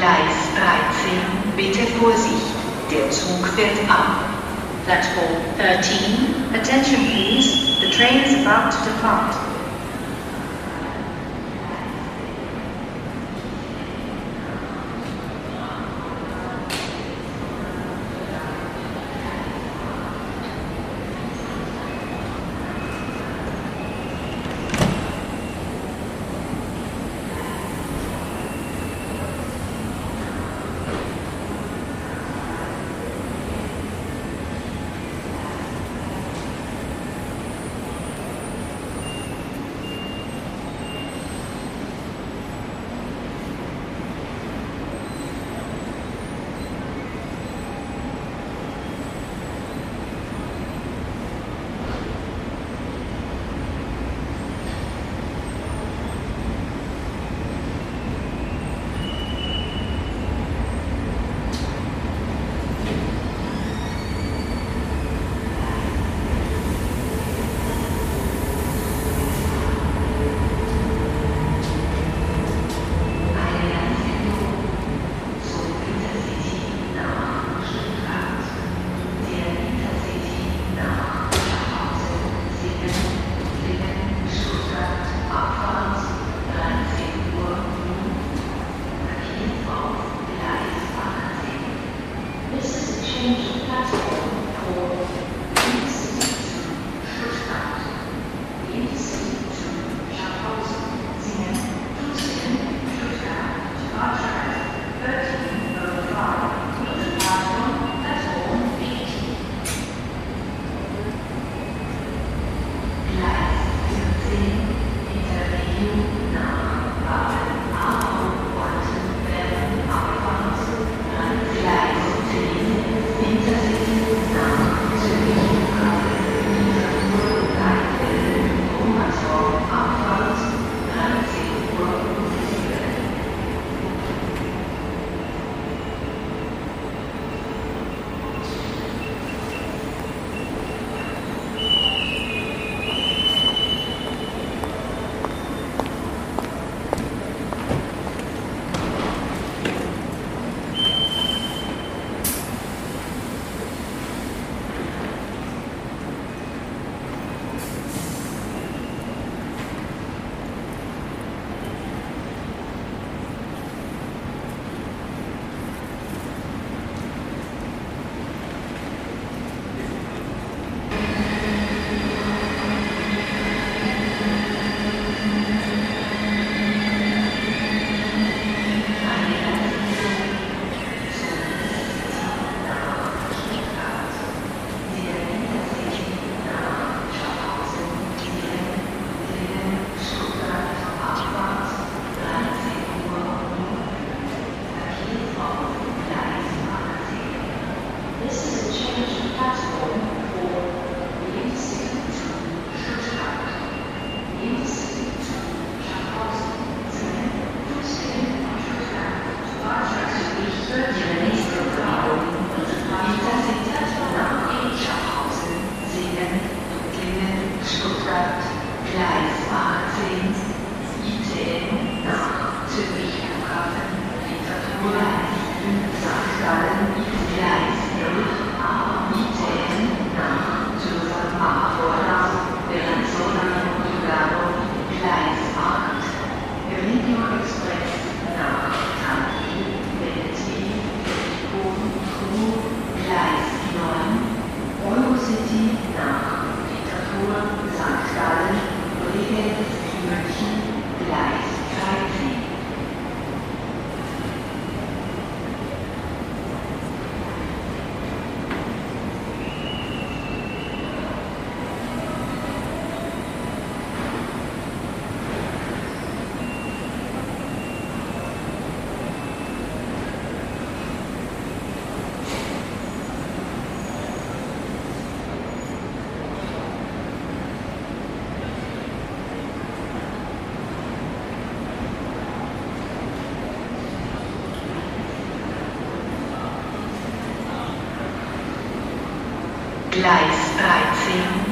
Gleis 13, bitte Vorsicht, der Zug fährt ab. Platform 13.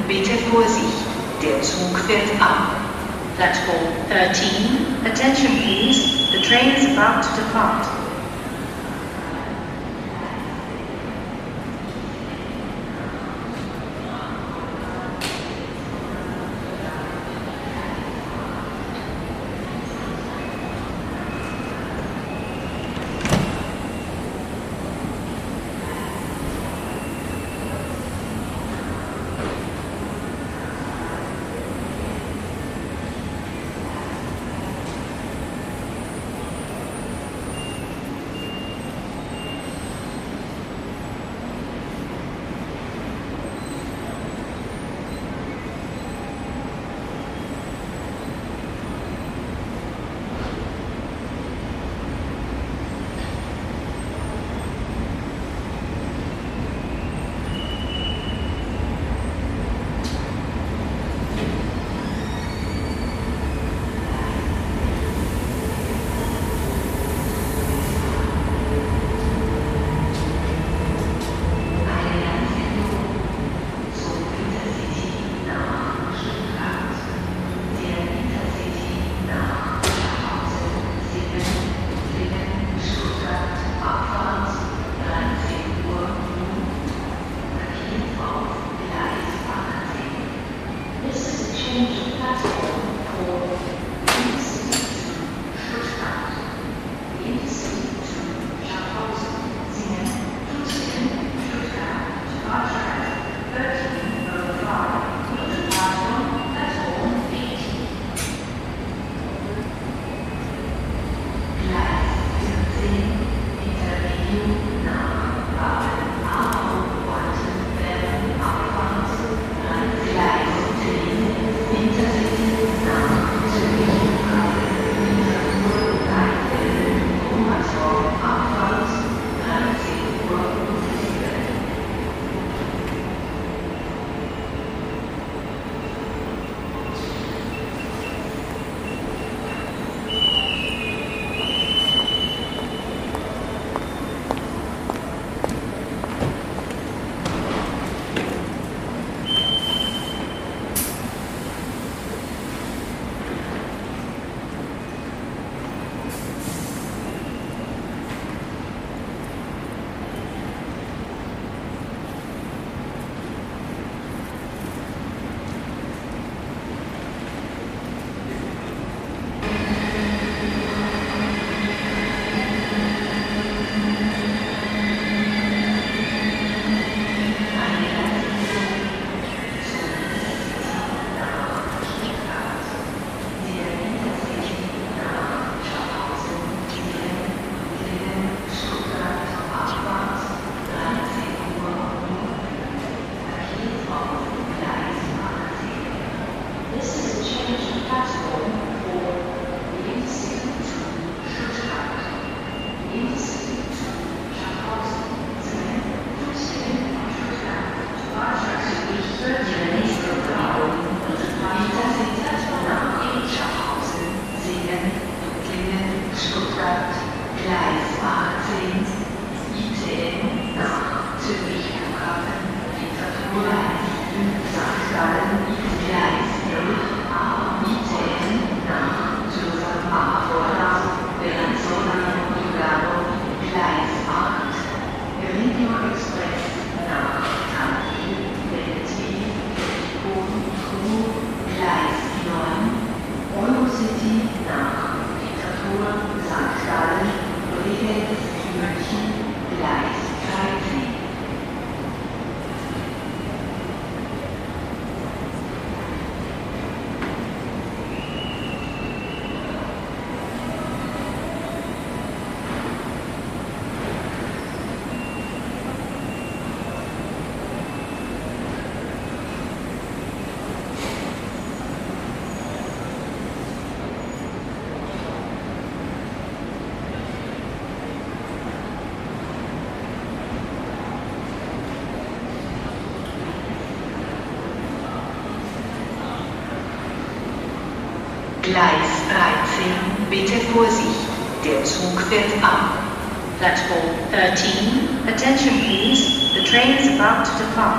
bitte Vorsicht, der Zug fährt ab. Platform 13. Attention please, the train is about to 13, bitte Vorsicht, der Zug fährt ab. Platform 13. Attention please, the train is about to depart.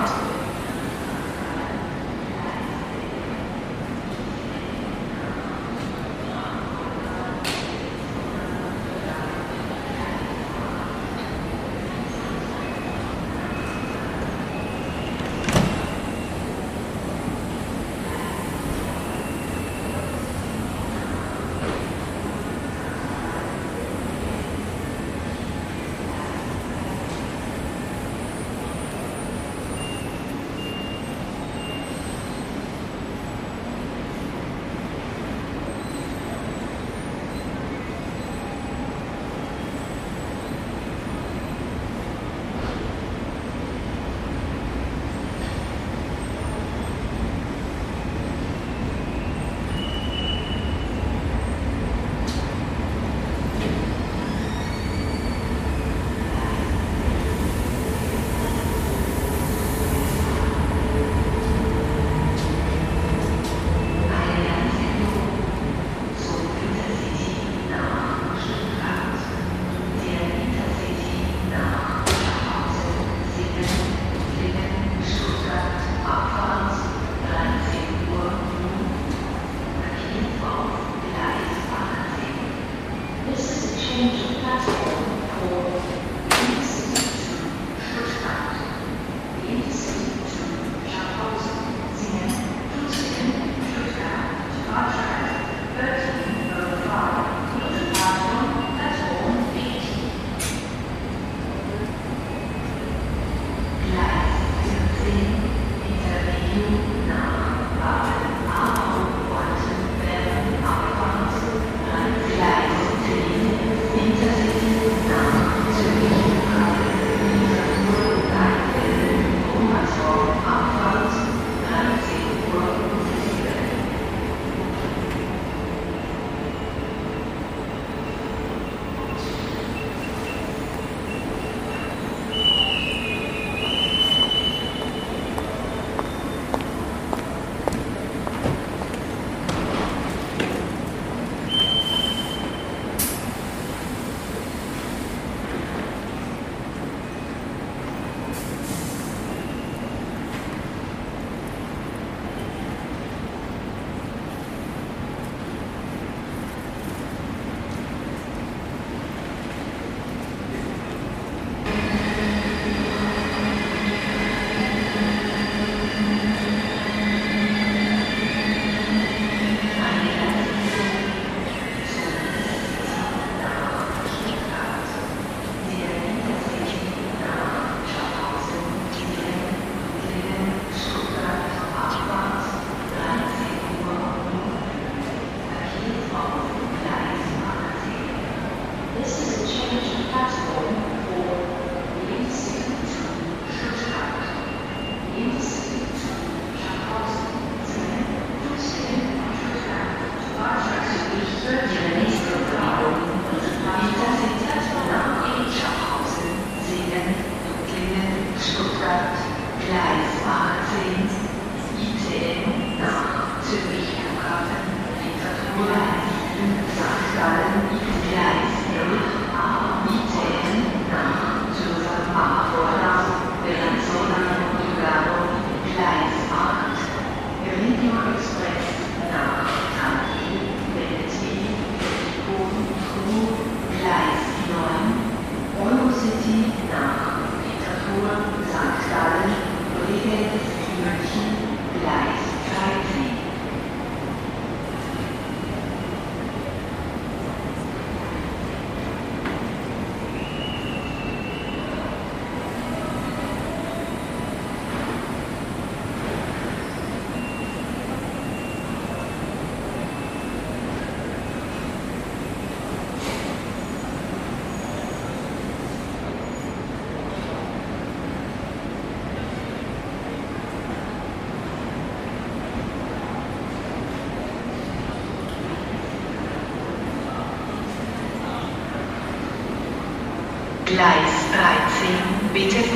This is a change in pattern.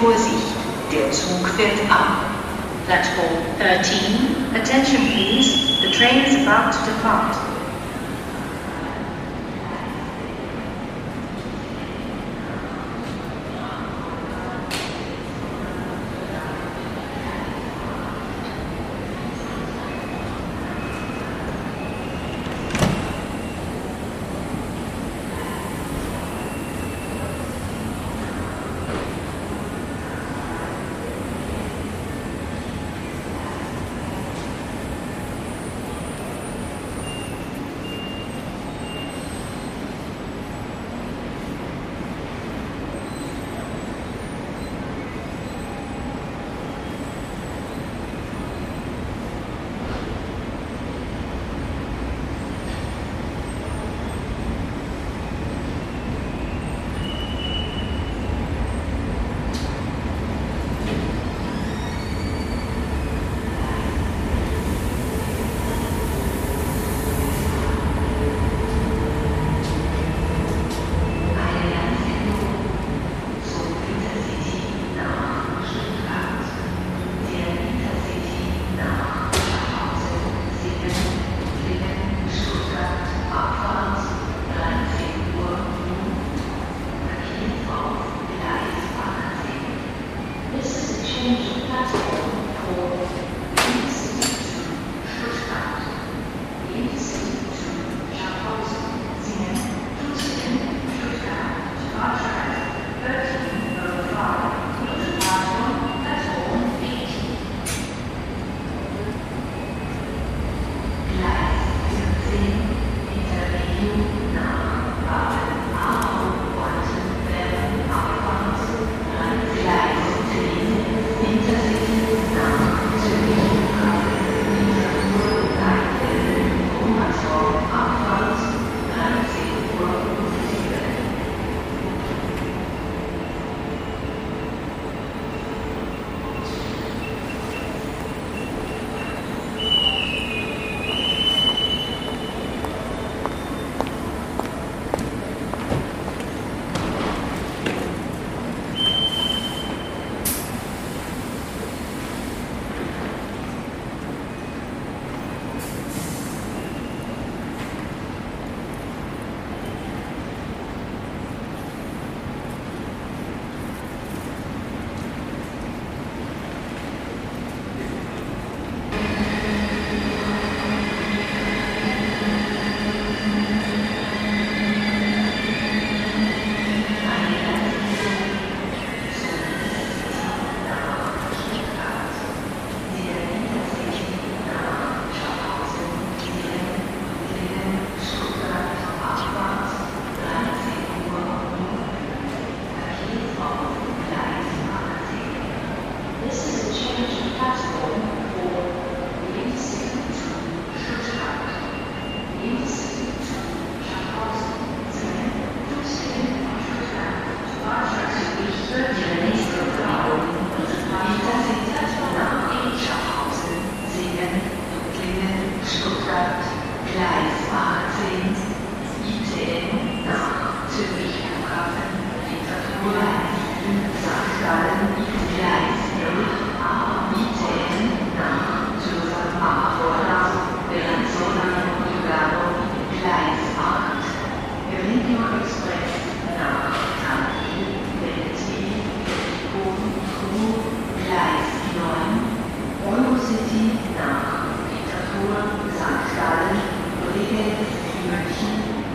Vorsicht, der Zug fährt ab. Platform 13. Attention please, the train is about to depart.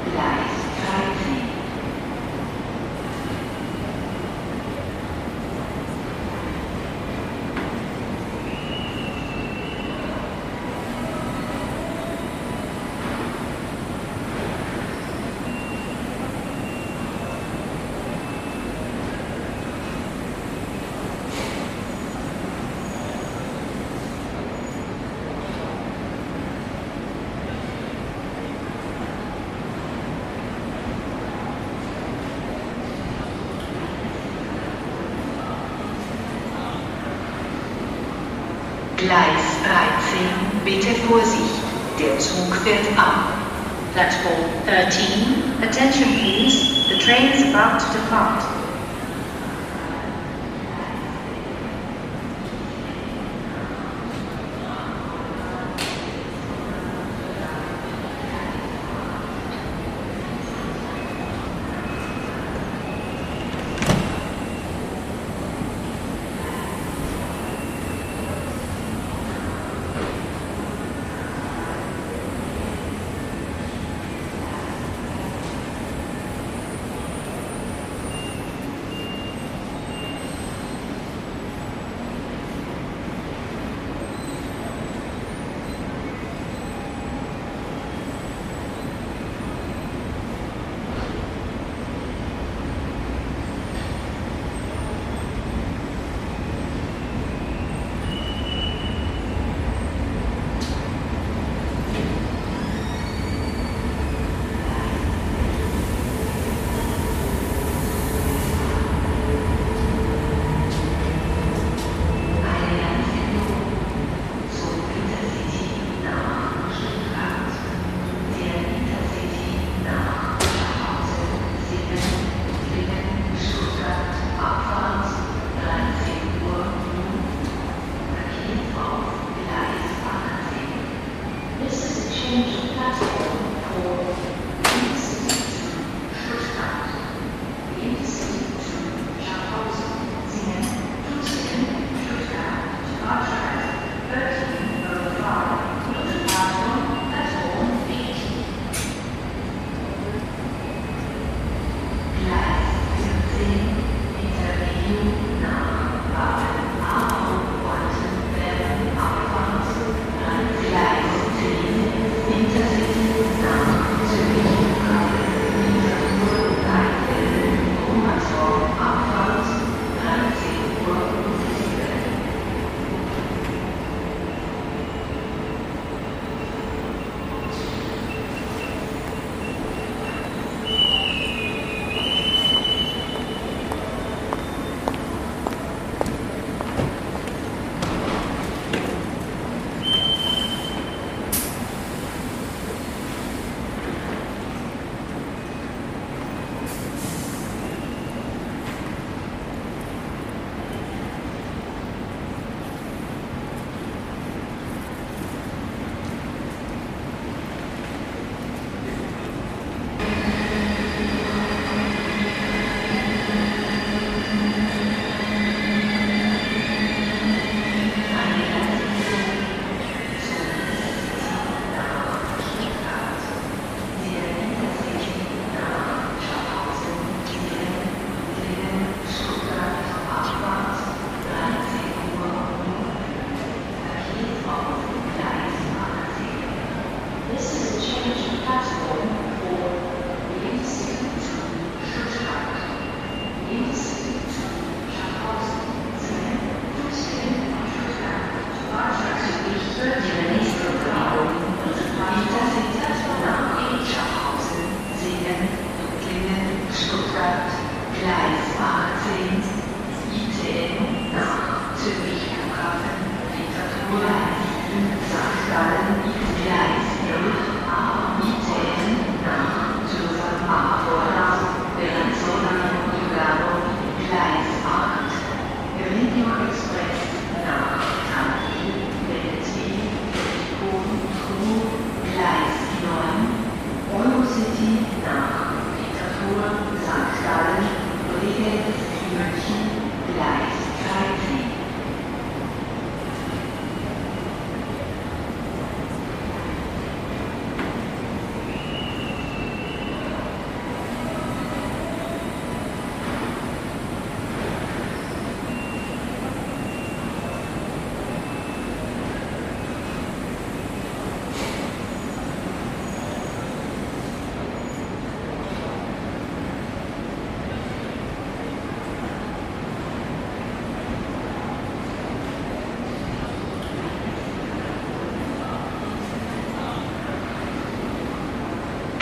Gleis Vorsicht, der Zug fährt ab. Platform 13. Attention please, the train is about to depart.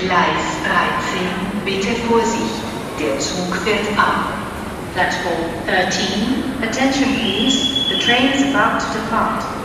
Gleis 13, bitte Vorsicht, der Zug fährt ab. Platform 13. Attention please, the train is about to depart.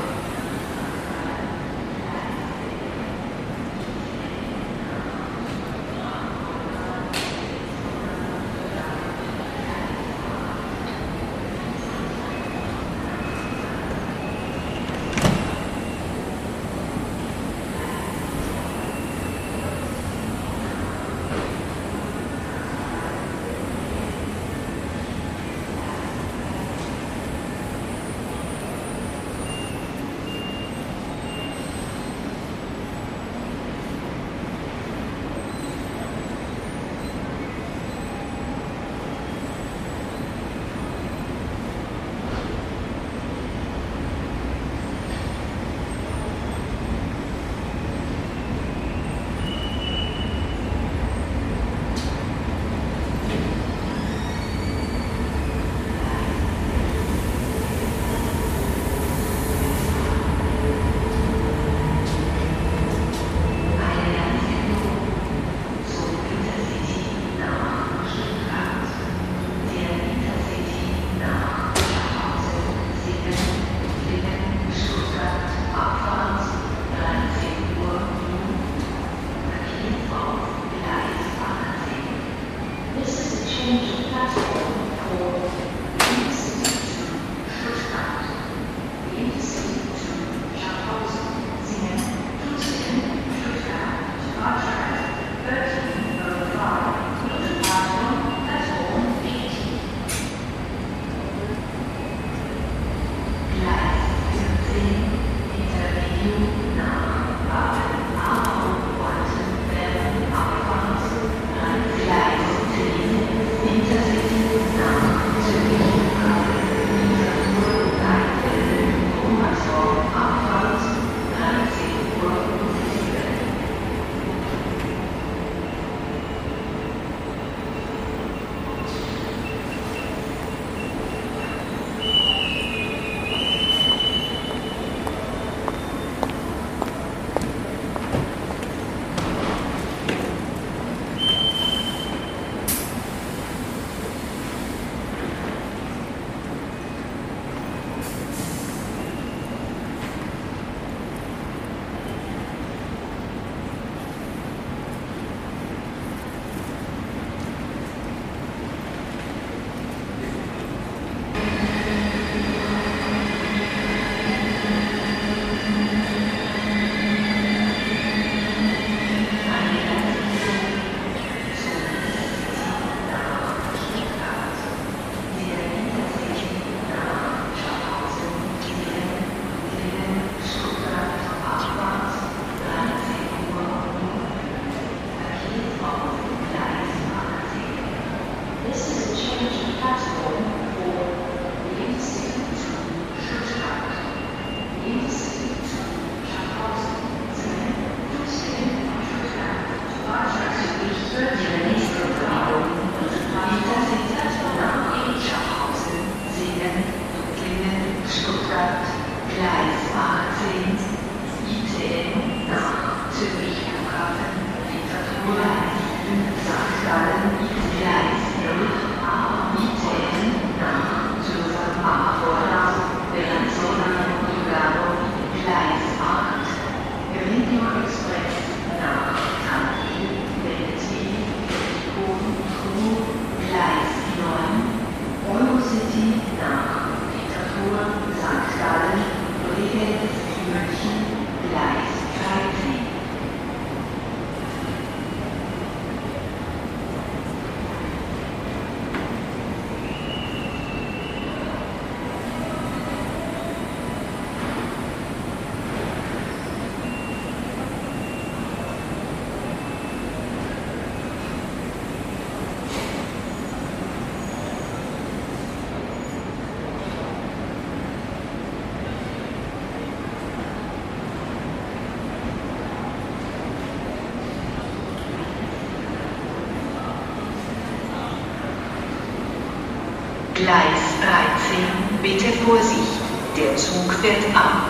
Bitte Vorsicht, der Zug fährt ab.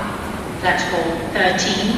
Platform 13.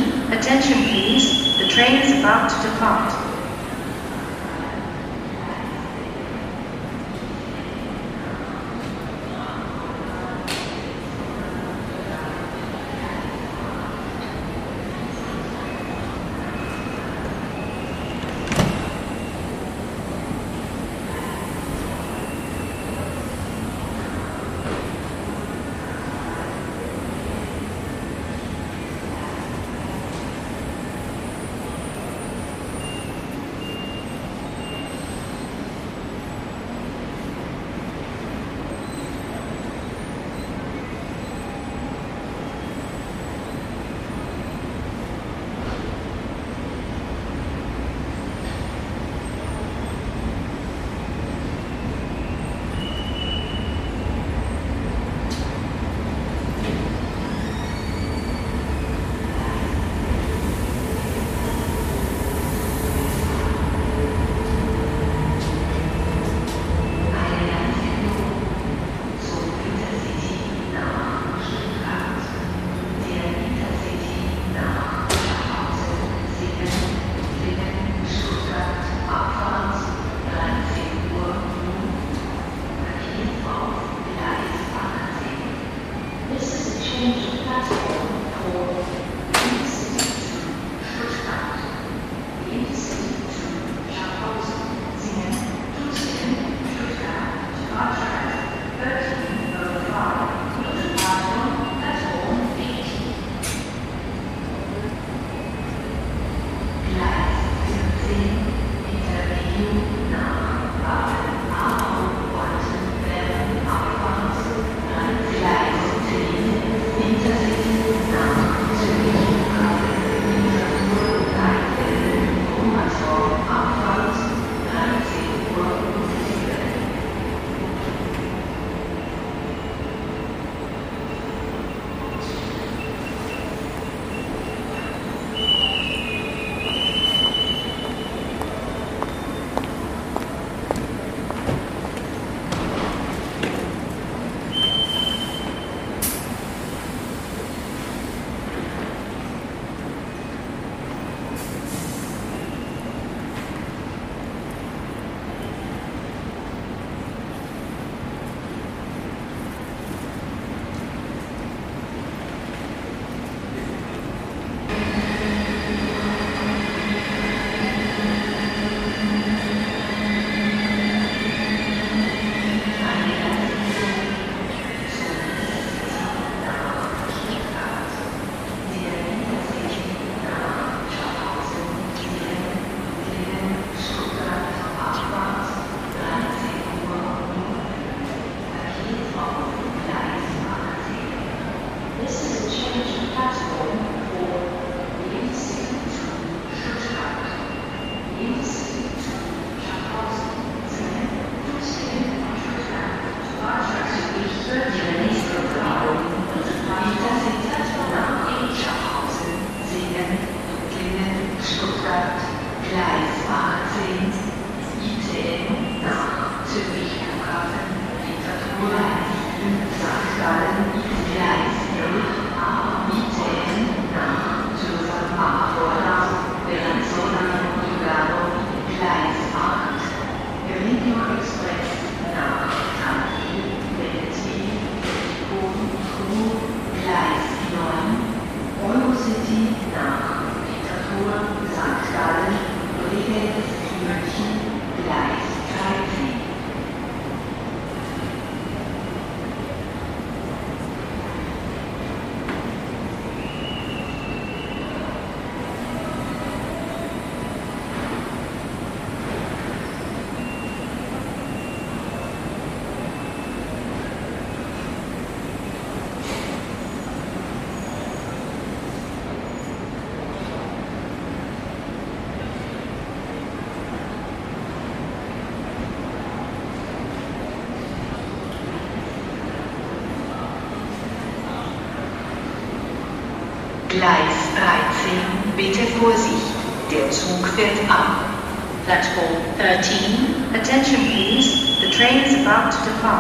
Vorsicht, der Zug fährt ab. Platform 13. Attention please, the train is about to depart.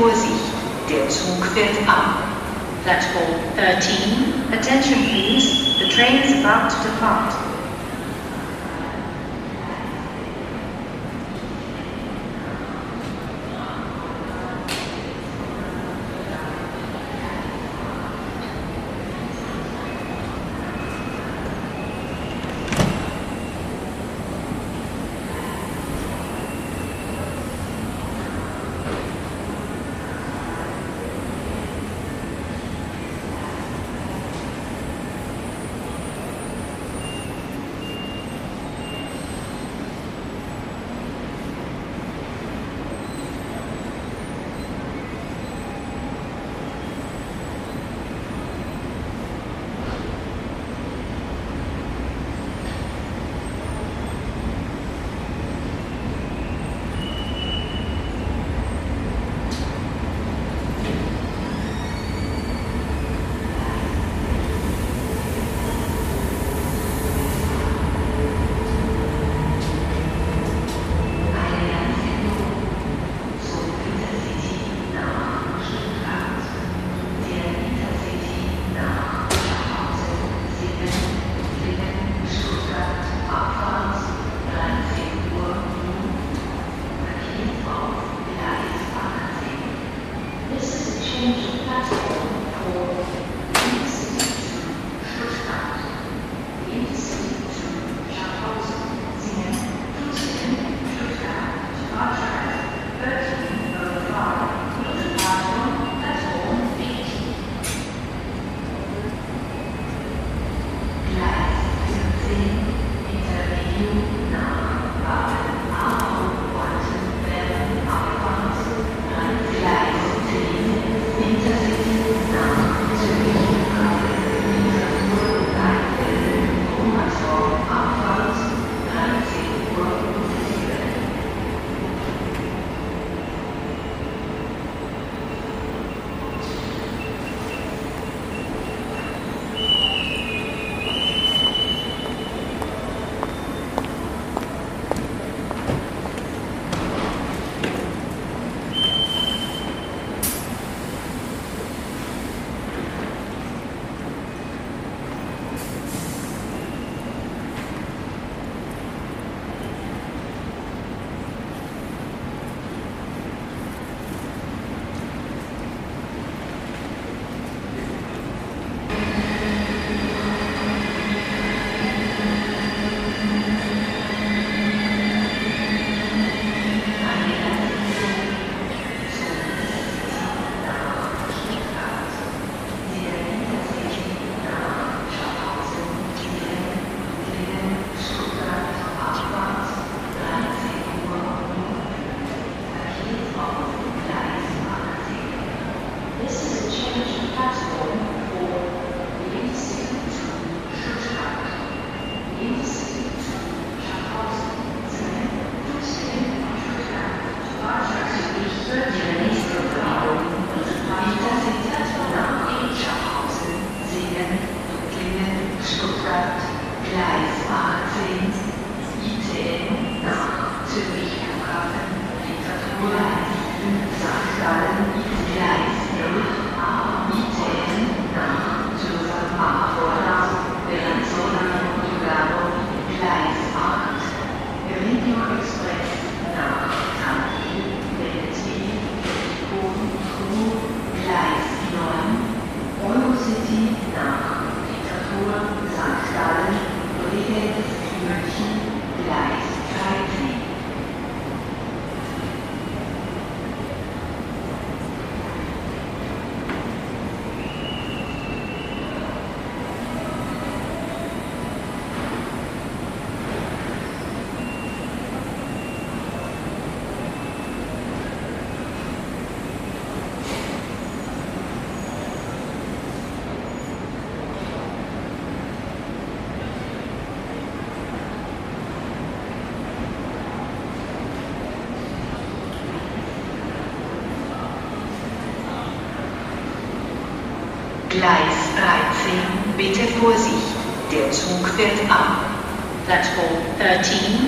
Vorsicht, der Zug fährt ab. Platform 13. Attention Gleis 13, bitte Vorsicht, der Zug fährt ab. Platform 13.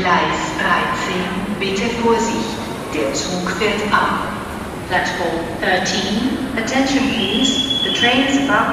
Gleis 13, bitte Vorsicht, der Zug fährt ab. Platform 13. Attention please, the train is about